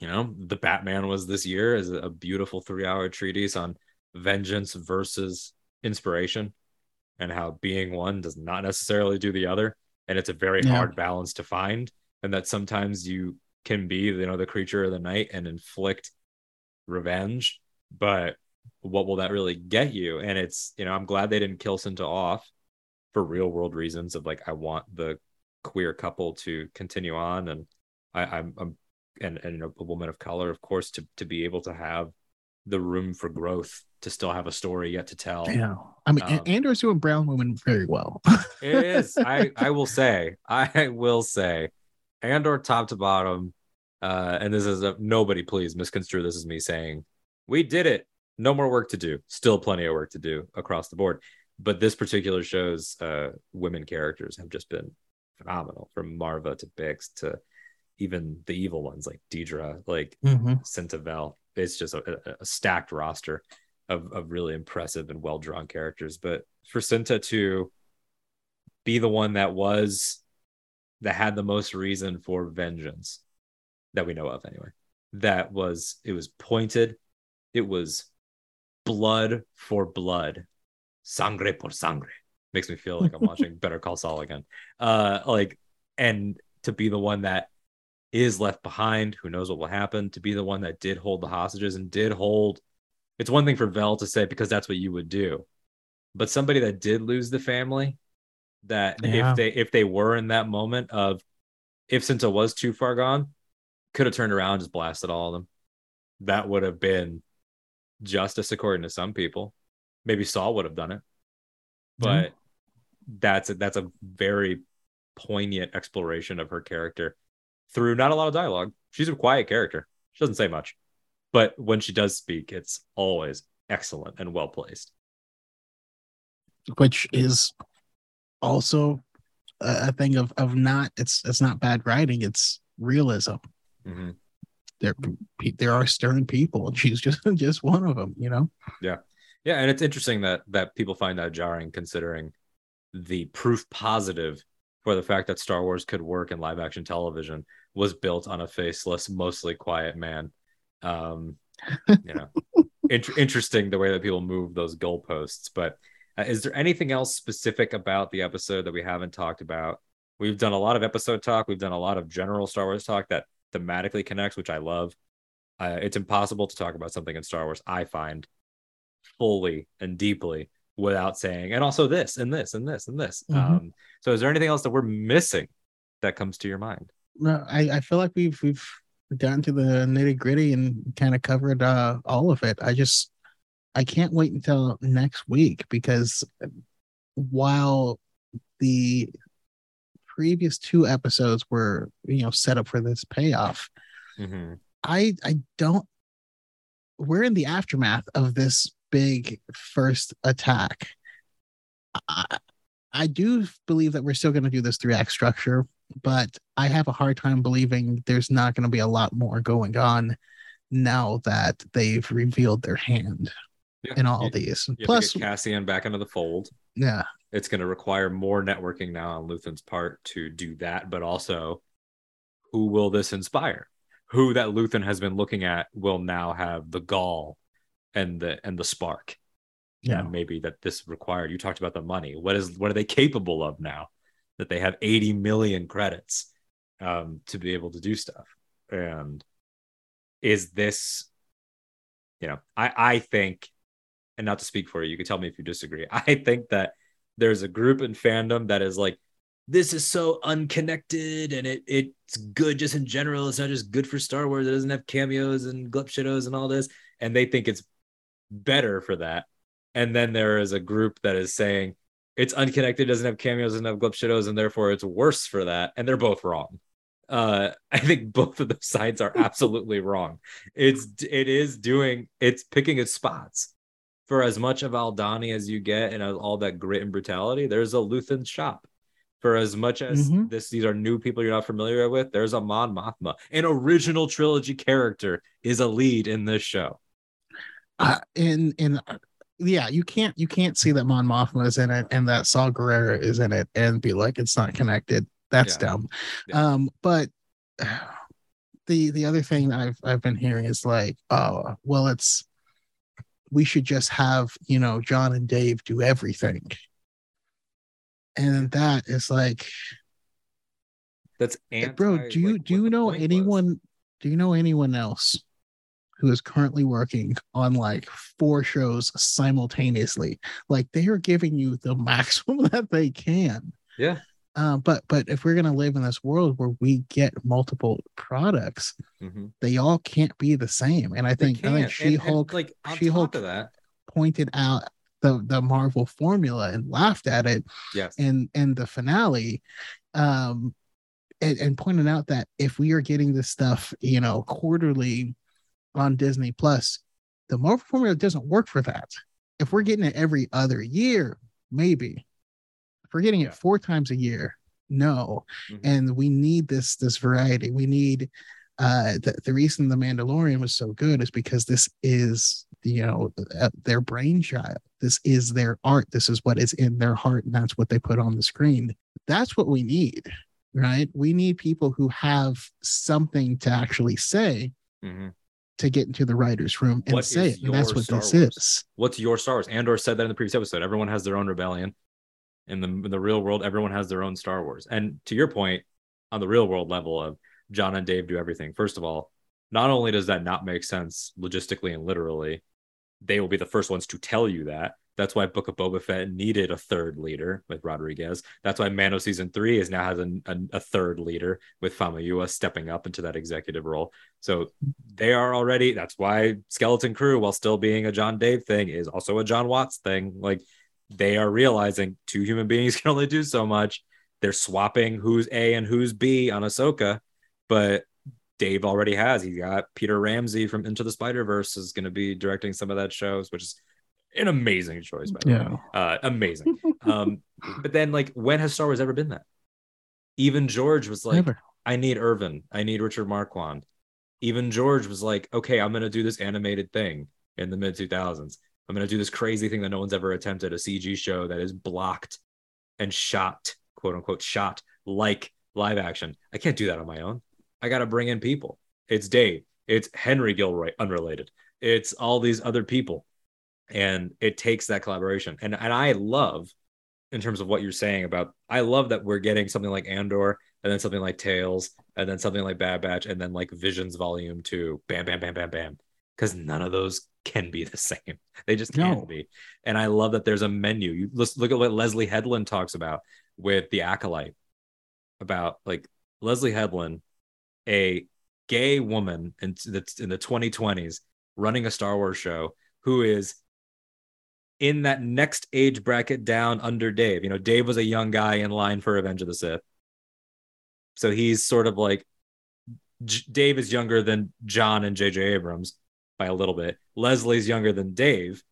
you know, the Batman was this year is a beautiful three hour treatise on vengeance versus inspiration and how being one does not necessarily do the other. And it's a very Yeah. hard balance to find. And that sometimes you can be you know the creature of the night and inflict revenge. But what will that really get you? And it's you know i'm glad they didn't kill Cinta off for real world reasons of like i want the queer couple to continue on. And i i'm, I'm and and a woman of color of course to to be able to have the room for growth to still have a story yet to tell Yeah. I mean, Um, Andor's doing brown women very well. it is. I I will say. I will say, Andor top to bottom. Uh, and this is a nobody. Please misconstrue this as me saying we did it. No more work to do. Still plenty of work to do across the board. But this particular show's uh, women characters have just been phenomenal, from Maarva to Bix to even the evil ones like Dedra, like. Centavel. It's just a, a- a stacked roster of, of really impressive and well drawn characters. But for Cinta to be the one that was that had the most reason for vengeance that we know of anyway. That was it was pointed, it was blood for blood. Sangre por sangre. Makes me feel like I'm watching Better Call Saul again. Uh like and to be the one that is left behind, who knows what will happen, to be the one that did hold the hostages and did hold it's one thing for Vel to say because that's what you would do. But somebody that did lose the family, that Yeah. if they if they were in that moment of if Cinta was too far gone, could have turned around and just blasted all of them. That would have been justice according to some people. Maybe Saw would have done it. But that's a, that's a very poignant exploration of her character through not a lot of dialogue. She's a quiet character. She doesn't say much. But when she does speak, it's always excellent and well placed. which is also a thing of of not it's it's not bad writing it's realism Mhm. there there are stern people and she's just just one of them you know Yeah, Yeah, and it's interesting that that people find that jarring, considering the proof positive for the fact that Star Wars could work in live action television was built on a faceless, mostly quiet man. Um, you know, int- interesting the way that people move those goalposts. But uh, is there anything else specific about the episode that we haven't talked about? We've done a lot of episode talk. We've done a lot of general Star Wars talk that thematically connects, which I love. Uh, it's impossible to talk about something in Star Wars, I find, fully and deeply without saying, and also this and this and this and this. Mhm. Um, so, is there anything else that we're missing that comes to your mind? no i i feel like we've we've gotten to the nitty gritty and kind of covered uh all of it i just i can't wait until next week because while the previous two episodes were you know set up for this payoff Mm-hmm. I I don't we're in the aftermath of this big first attack. I, I do believe that we're still going to do this three act structure, but I have a hard time believing there's not going to be a lot more going on now that they've revealed their hand in all you, these. you Plus, Cassian back into the fold. yeah, It's going to require more networking now on Luthen's part to do that, but also who will this inspire? Who that Luthen has been looking at will now have the gall and the and the spark. yeah, and maybe that this required you talked about the money what is what are they capable of now that they have 80 million credits um to be able to do stuff. And is this you know i i think and not to speak for you you can tell me if you disagree. I think that there's a group in fandom that is like this is so unconnected and it it's good just in general. It's not just good for star wars. It doesn't have cameos and glup shittos and all this. And they think it's better for that. And then there is a group that is saying it's unconnected, doesn't have cameos, doesn't have glup shittos, and therefore it's worse for that. And they're both wrong. Uh, I think both of those sides are absolutely wrong. It's it is doing it's picking its spots. For as much of Aldhani as you get and all that grit and brutality, there's a Luthen shop. For as much as Mhm. this, these are new people you're not familiar with. There's a Mon Mothma, an original trilogy character, is a lead in this show. uh, in in uh, yeah, you can't you can't see that Mon Mothma is in it and that Saw Gerrera is in it and be like it's not connected. That's Yeah. dumb. Yeah. Um, but the the other thing I've I've been hearing is like, oh, well, it's we should just have you know Jon and Dave do everything. and that is like That's anti, bro do you do you know anyone do you know anyone else who is currently working on like four shows simultaneously like they are giving you the maximum that they can Yeah. uh, but but if we're gonna live in this world where we get multiple products Mhm. they all can't be the same and i They think i think. And- and, she-hulk like She-Hulk- that, pointed out the the marvel formula and laughed at it yes. in in the finale um and, and pointed out that if we are getting this stuff you know quarterly on disney plus the marvel formula doesn't work for that. If we're getting it every other year maybe. If we're getting it four times a year no. Mhm. and we need this this variety. We need uh the, the reason the mandalorian was so good is because this is you know uh, their brainchild this is their art. This is what is in their heart and that's what they put on the screen. That's what we need right? We need people who have something to actually say. Mhm. To get into the writer's room and What say it and that's what Star this Wars? is What's your Star Wars? Andor said that in the previous episode. Everyone has their own rebellion. In the in the real world, everyone has their own Star Wars. And to your point, on the real world level of Jon and Dave do everything. First of all, not only does that not make sense logistically and literally, they will be the first ones to tell you that. That's why Book of Boba Fett needed a third leader with Rodriguez. That's why Mando season three is now has a, a, a third leader with Famuyiwa stepping up into that executive role. So they are already. That's why Skeleton Crew, while still being a Jon Dave thing, is also a Jon Watts thing. Like they are realizing two human beings can only do so much. They're swapping who's A and who's B on Ahsoka, but Dave already has. He's got Peter Ramsey from Into the Spider Verse is going to be directing some of that shows, which is an amazing choice. By the way, uh, amazing. um, but then like, when has Star Wars ever been that? Even George was like, Never. I need Irvin. I need Richard Marquand. Even George was like, okay, I'm going to do this animated thing in the mid 2000s. I'm going to do this crazy thing that no one's ever attempted a CG show that is blocked and shot, quote unquote, shot like live action. I can't do that on my own. I got to bring in people. It's Dave, it's Henry Gilroy, unrelated. It's all these other people. And it takes that collaboration. And, and I love, in terms of what you're saying about, I love that we're getting something like Andor and then something like Tales, and then something like Bad Batch, and then like Visions Volume Two. Bam, bam, bam, bam, bam. Because none of those can be the same. They just can't No. be. And I love that there's a menu. You let's look at what Leslie Headland talks about with the Acolyte. About like Leslie Headland, a gay woman in the in the 2020s, running a Star Wars show, who is in that next age bracket down under Dave. You know, Dave was a young guy in line for Revenge of the Sith. So he's sort of like J- Dave is younger than Jon and JJ Abrams by a little bit. Leslie's younger than Dave,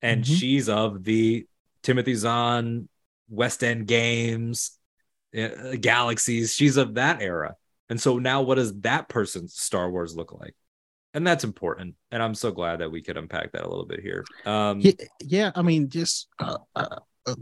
and Mhm. she's of the Timothy Zahn West End Games, uh, Galaxies. She's of that era. And so now, what does that person's Star Wars look like? And that's important. And I'm so glad that we could unpack that a little bit here. Um, yeah, yeah i mean just uh, uh, uh,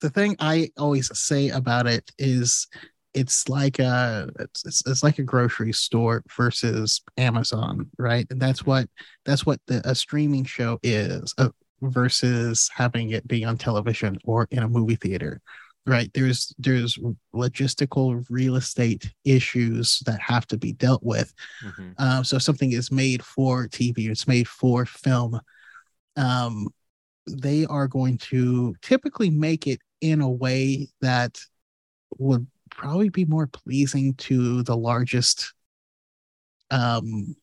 the thing i always say about it is it's like a it's, it's, like a grocery store versus amazon right and that's what that's what the, a streaming show is uh, versus having it be on television or in a movie theater right there's there's logistical real estate issues that have to be dealt with mhm. uh, so if something is made for TV, it's made for film. Um, they are going to typically make it in a way that would probably be more pleasing to the largest um,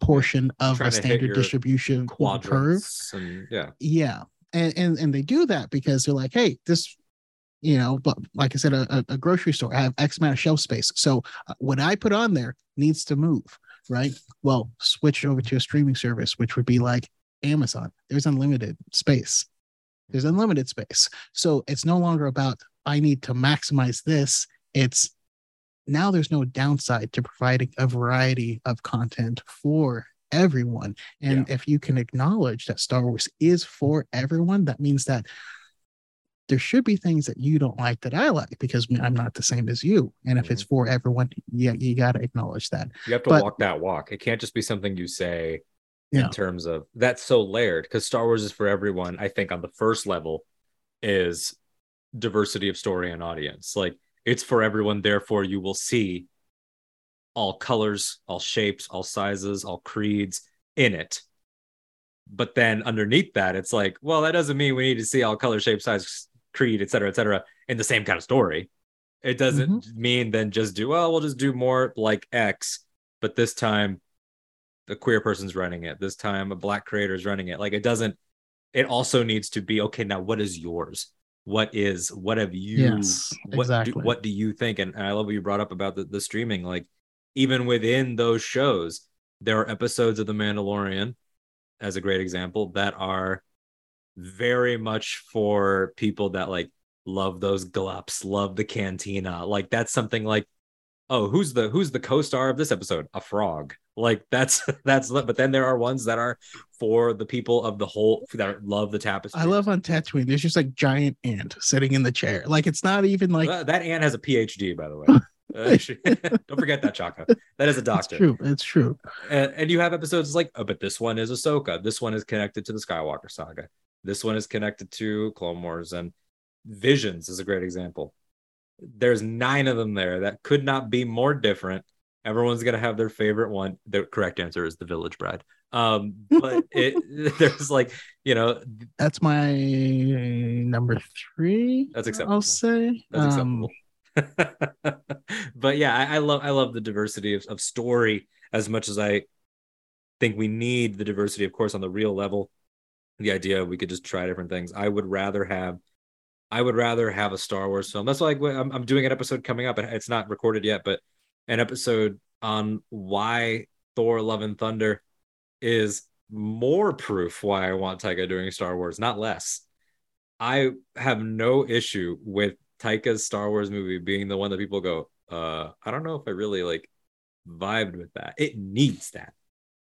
portion of a standard distribution curve and yeah. yeah and, and and they do that because they're like hey this you know but like i said a, a- grocery store i have x amount of shelf space. So uh, what i put on there needs to move right? Well switch over to a streaming service which would be like amazon. There's unlimited space. There's unlimited space. So it's no longer about i need to maximize this. It's now there's no downside to providing a variety of content for everyone. And if you can acknowledge that Star Wars is for everyone, that means that there should be things that you don't like that I like because I'm not the same as you. And if it's mm-hmm. for everyone, yeah, you got to acknowledge that. You have to But- walk that walk. It can't just be something you say Yeah. in terms of that's so layered because Star Wars is for everyone. I think on the first level is diversity of story and audience. Like it's for everyone, therefore you will see all colors, all shapes, all sizes, all creeds in it. But then underneath that, it's like, well, that doesn't mean we need to see all color, shape, size, creed, et cetera, et cetera, in the same kind of story. It doesn't mm-hmm. mean then just do, well, we'll just do more like X, but this time the queer person's running it. This time a black creator is running it. Like it doesn't, it also needs to be, okay, now what is yours? What is, what have you, yes, what, exactly. do, what do you think? And, and I love what you brought up about the, the streaming. Like even within those shows, there are episodes of The Mandalorian, as a great example, that are very much for people that like love those glups, love the cantina. Like that's something like, oh, who's the who's the co-star of this episode? A frog. Like that's that's but then there are ones that are for the people of the whole that love the tapestry. I love on Tatooine. There's just like giant ant sitting in the chair. Like it's not even like that, that ant has a PhD, by the way. Uh, don't forget that, Chaco. That is a doctor. It's true. It's true. And, and you have episodes like, oh, but this one is Ahsoka. This one is connected to the Skywalker saga. This one is connected to Clone Wars and Visions is a great example. There's nine of them there that could not be more different. Everyone's gonna have their favorite one. The correct answer is the Village Bride. Um, but it there's like you know that's my number three. That's acceptable. I'll say that's um, acceptable. but yeah, I, I, love I love the diversity of, of story as much as I think we need the diversity, of course, on the real level. The idea we could just try different things. I would rather have I would rather have a Star Wars film. That's like I'm, I'm doing an episode coming up. It's not recorded yet, but an episode on why Thor: Love and Thunder is more proof why I want Taika doing Star Wars, not less. I have no issue with Taika's Star Wars movie being the one that people go, uh, I don't know if I really like vibed with that. It needs that.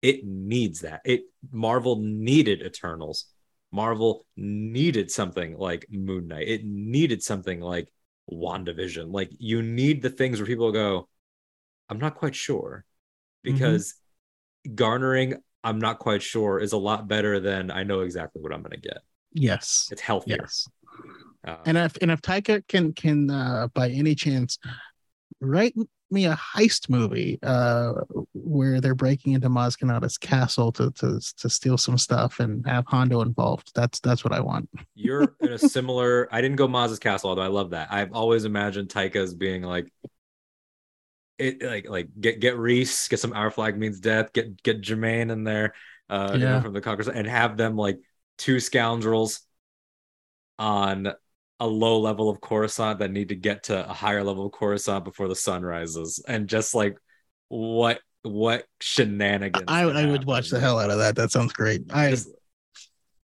It needs that. It Marvel needed Eternals. Marvel needed something like Moon Knight. It needed something like WandaVision. Like you need the things where people go, I'm not quite sure. Mm-hmm. Because mm-hmm. garnering, I'm not quite sure, is a lot better than I know exactly what I'm gonna get. Yes. It's healthier. Yes. Uh, and if and if Taika can can uh, by any chance write me a heist movie uh, where they're breaking into Maz Kanata's castle to, to to steal some stuff and have Hondo involved. That's that's what I want. You're in a similar. I didn't go Maz's castle, although I love that. I've always imagined Taika as being like it, like like get get Rhys, get some Our Flag Means Death, get get Jermaine in there, uh, yeah. you know, from the Conchords, and have them like two scoundrels on a low level of Coruscant that need to get to a higher level of Coruscant before the sun rises, and just like what what shenanigans. I, I would watch the hell out of that. That sounds great. I just,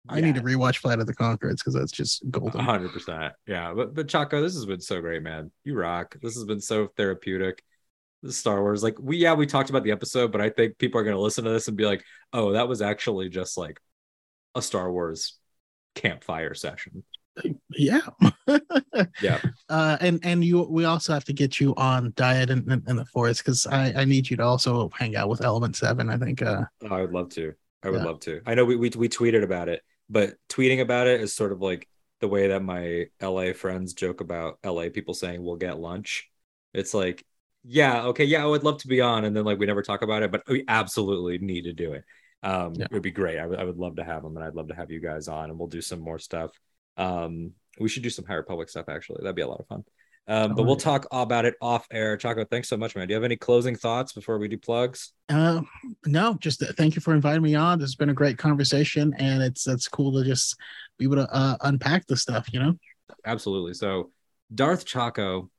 I yeah. need to rewatch Flight of the Conchords because that's just golden. hundred percent. Yeah, but but Chaco, this has been so great, man. You rock. This has been so therapeutic. The Star Wars, like we yeah, we talked about the episode, but I think people are gonna listen to this and be like, oh, that was actually just like a Star Wars campfire session yeah. Yeah. Uh and and you we also have to get you on Dyad in, in, in the forest because i i need you to also hang out with element seven i think uh. Oh, i would love to. I would yeah. love to. I know we, we we tweeted about it but tweeting about it is sort of like the way that my la friends joke about la people saying we'll get lunch. It's like yeah okay yeah i would love to be on and then like we never talk about it but we absolutely need to do it. Um yeah. it would be great. I, w- I would love to have them and i'd love to have you guys on and we'll do some more stuff um, we should do some High Republic stuff actually. That'd be a lot of fun. Um, but we'll talk about it off air. Chaco, thanks so much, man. Do you have any closing thoughts before we do plugs? Uh, no, just uh, thank you for inviting me on. This has been a great conversation, and it's it's cool to just be able to uh, unpack the stuff. You know, absolutely. So, Darth Chaco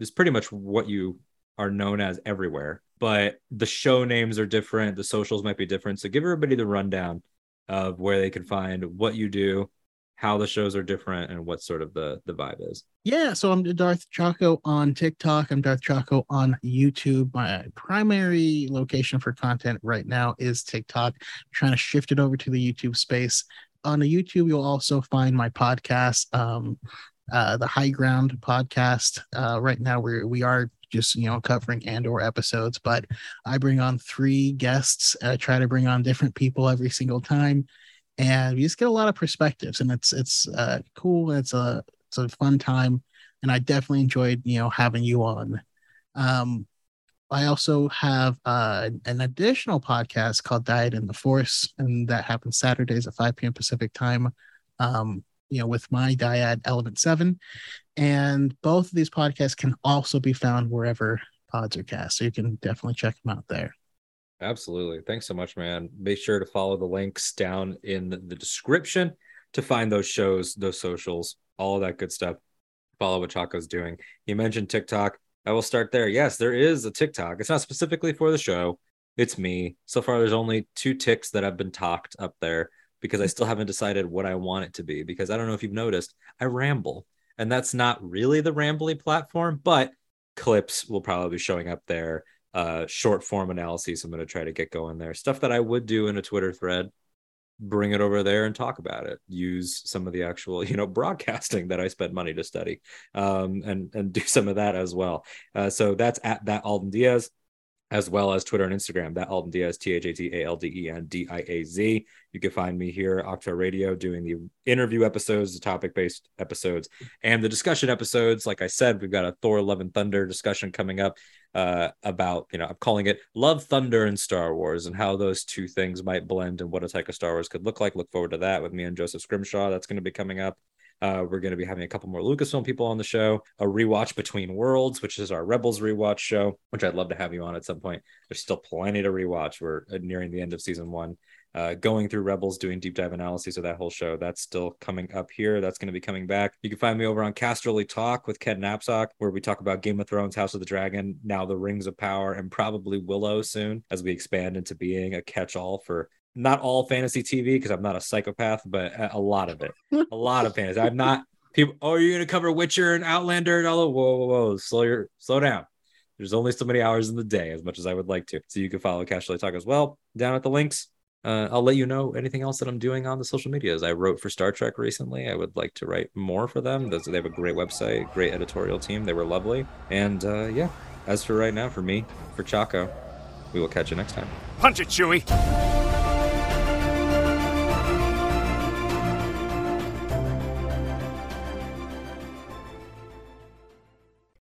is pretty much what you are known as everywhere, but the show names are different. The socials might be different. So, give everybody the rundown of where they can find what you do how the shows are different and what sort of the the vibe is. Yeah, so I'm Darth Chaco on TikTok. I'm Darth Chaco on YouTube. My primary location for content right now is TikTok. I'm trying to shift it over to the YouTube space. On the YouTube, you'll also find my podcast, um, uh, the High Ground podcast. Uh, right now, we we are just you know covering Andor episodes, but I bring on three guests. I try to bring on different people every single time and we just get a lot of perspectives and it's it's uh, cool it's a it's a fun time, and I definitely enjoyed you know having you on. Um, I also have uh, an additional podcast called Dyad in the Force, and that happens Saturdays at 5 p.m. Pacific time. Um, you know, with my dyad Element 7. And both of these podcasts can also be found wherever pods are cast. So you can definitely check them out there. Absolutely. Thanks so much, man. Make sure to follow the links down in the description to find those shows, those socials, all of that good stuff. Follow what Chaco's doing. You mentioned TikTok. I will start there. Yes, there is a TikTok. It's not specifically for the show. It's me. So far, there's only two ticks that have been talked up there because I still haven't decided what I want it to be. Because I don't know if you've noticed, I ramble, and that's not really the Rambly platform, but clips will probably be showing up there. Uh, short form analyses. I'm going to try to get going there. Stuff that I would do in a Twitter thread, bring it over there and talk about it. Use some of the actual, you know, broadcasting that I spent money to study, um, and and do some of that as well. Uh, so that's at that Alden Diaz as well as Twitter and Instagram. That Alden Diaz, T H A T A L D E N D I A Z. You can find me here, Octo Radio, doing the interview episodes, the topic based episodes, and the discussion episodes. Like I said, we've got a Thor Love and Thunder discussion coming up uh, about, you know, I'm calling it Love, Thunder, and Star Wars and how those two things might blend and what a type of Star Wars could look like. Look forward to that with me and Joseph Scrimshaw. That's going to be coming up. Uh, we're going to be having a couple more Lucasfilm people on the show, a rewatch between worlds, which is our Rebels rewatch show, which I'd love to have you on at some point. There's still plenty to rewatch. We're uh, nearing the end of season one. Uh, going through Rebels, doing deep dive analyses of that whole show. That's still coming up here. That's going to be coming back. You can find me over on Casterly Talk with Ken Napzok, where we talk about Game of Thrones, House of the Dragon, now the Rings of Power, and probably Willow soon as we expand into being a catch all for not all fantasy TV because I'm not a psychopath, but a lot of it, a lot of fantasy. I'm not people. Oh, you're gonna cover Witcher and Outlander and all. Of, whoa, whoa, whoa, slow your slow down. There's only so many hours in the day, as much as I would like to. So you can follow Casterly Talk as well down at the links. Uh, I'll let you know anything else that I'm doing on the social medias. I wrote for Star Trek recently. I would like to write more for them. They have a great website, great editorial team. They were lovely. And uh, yeah, as for right now, for me, for Chaco, we will catch you next time. Punch it, Chewie!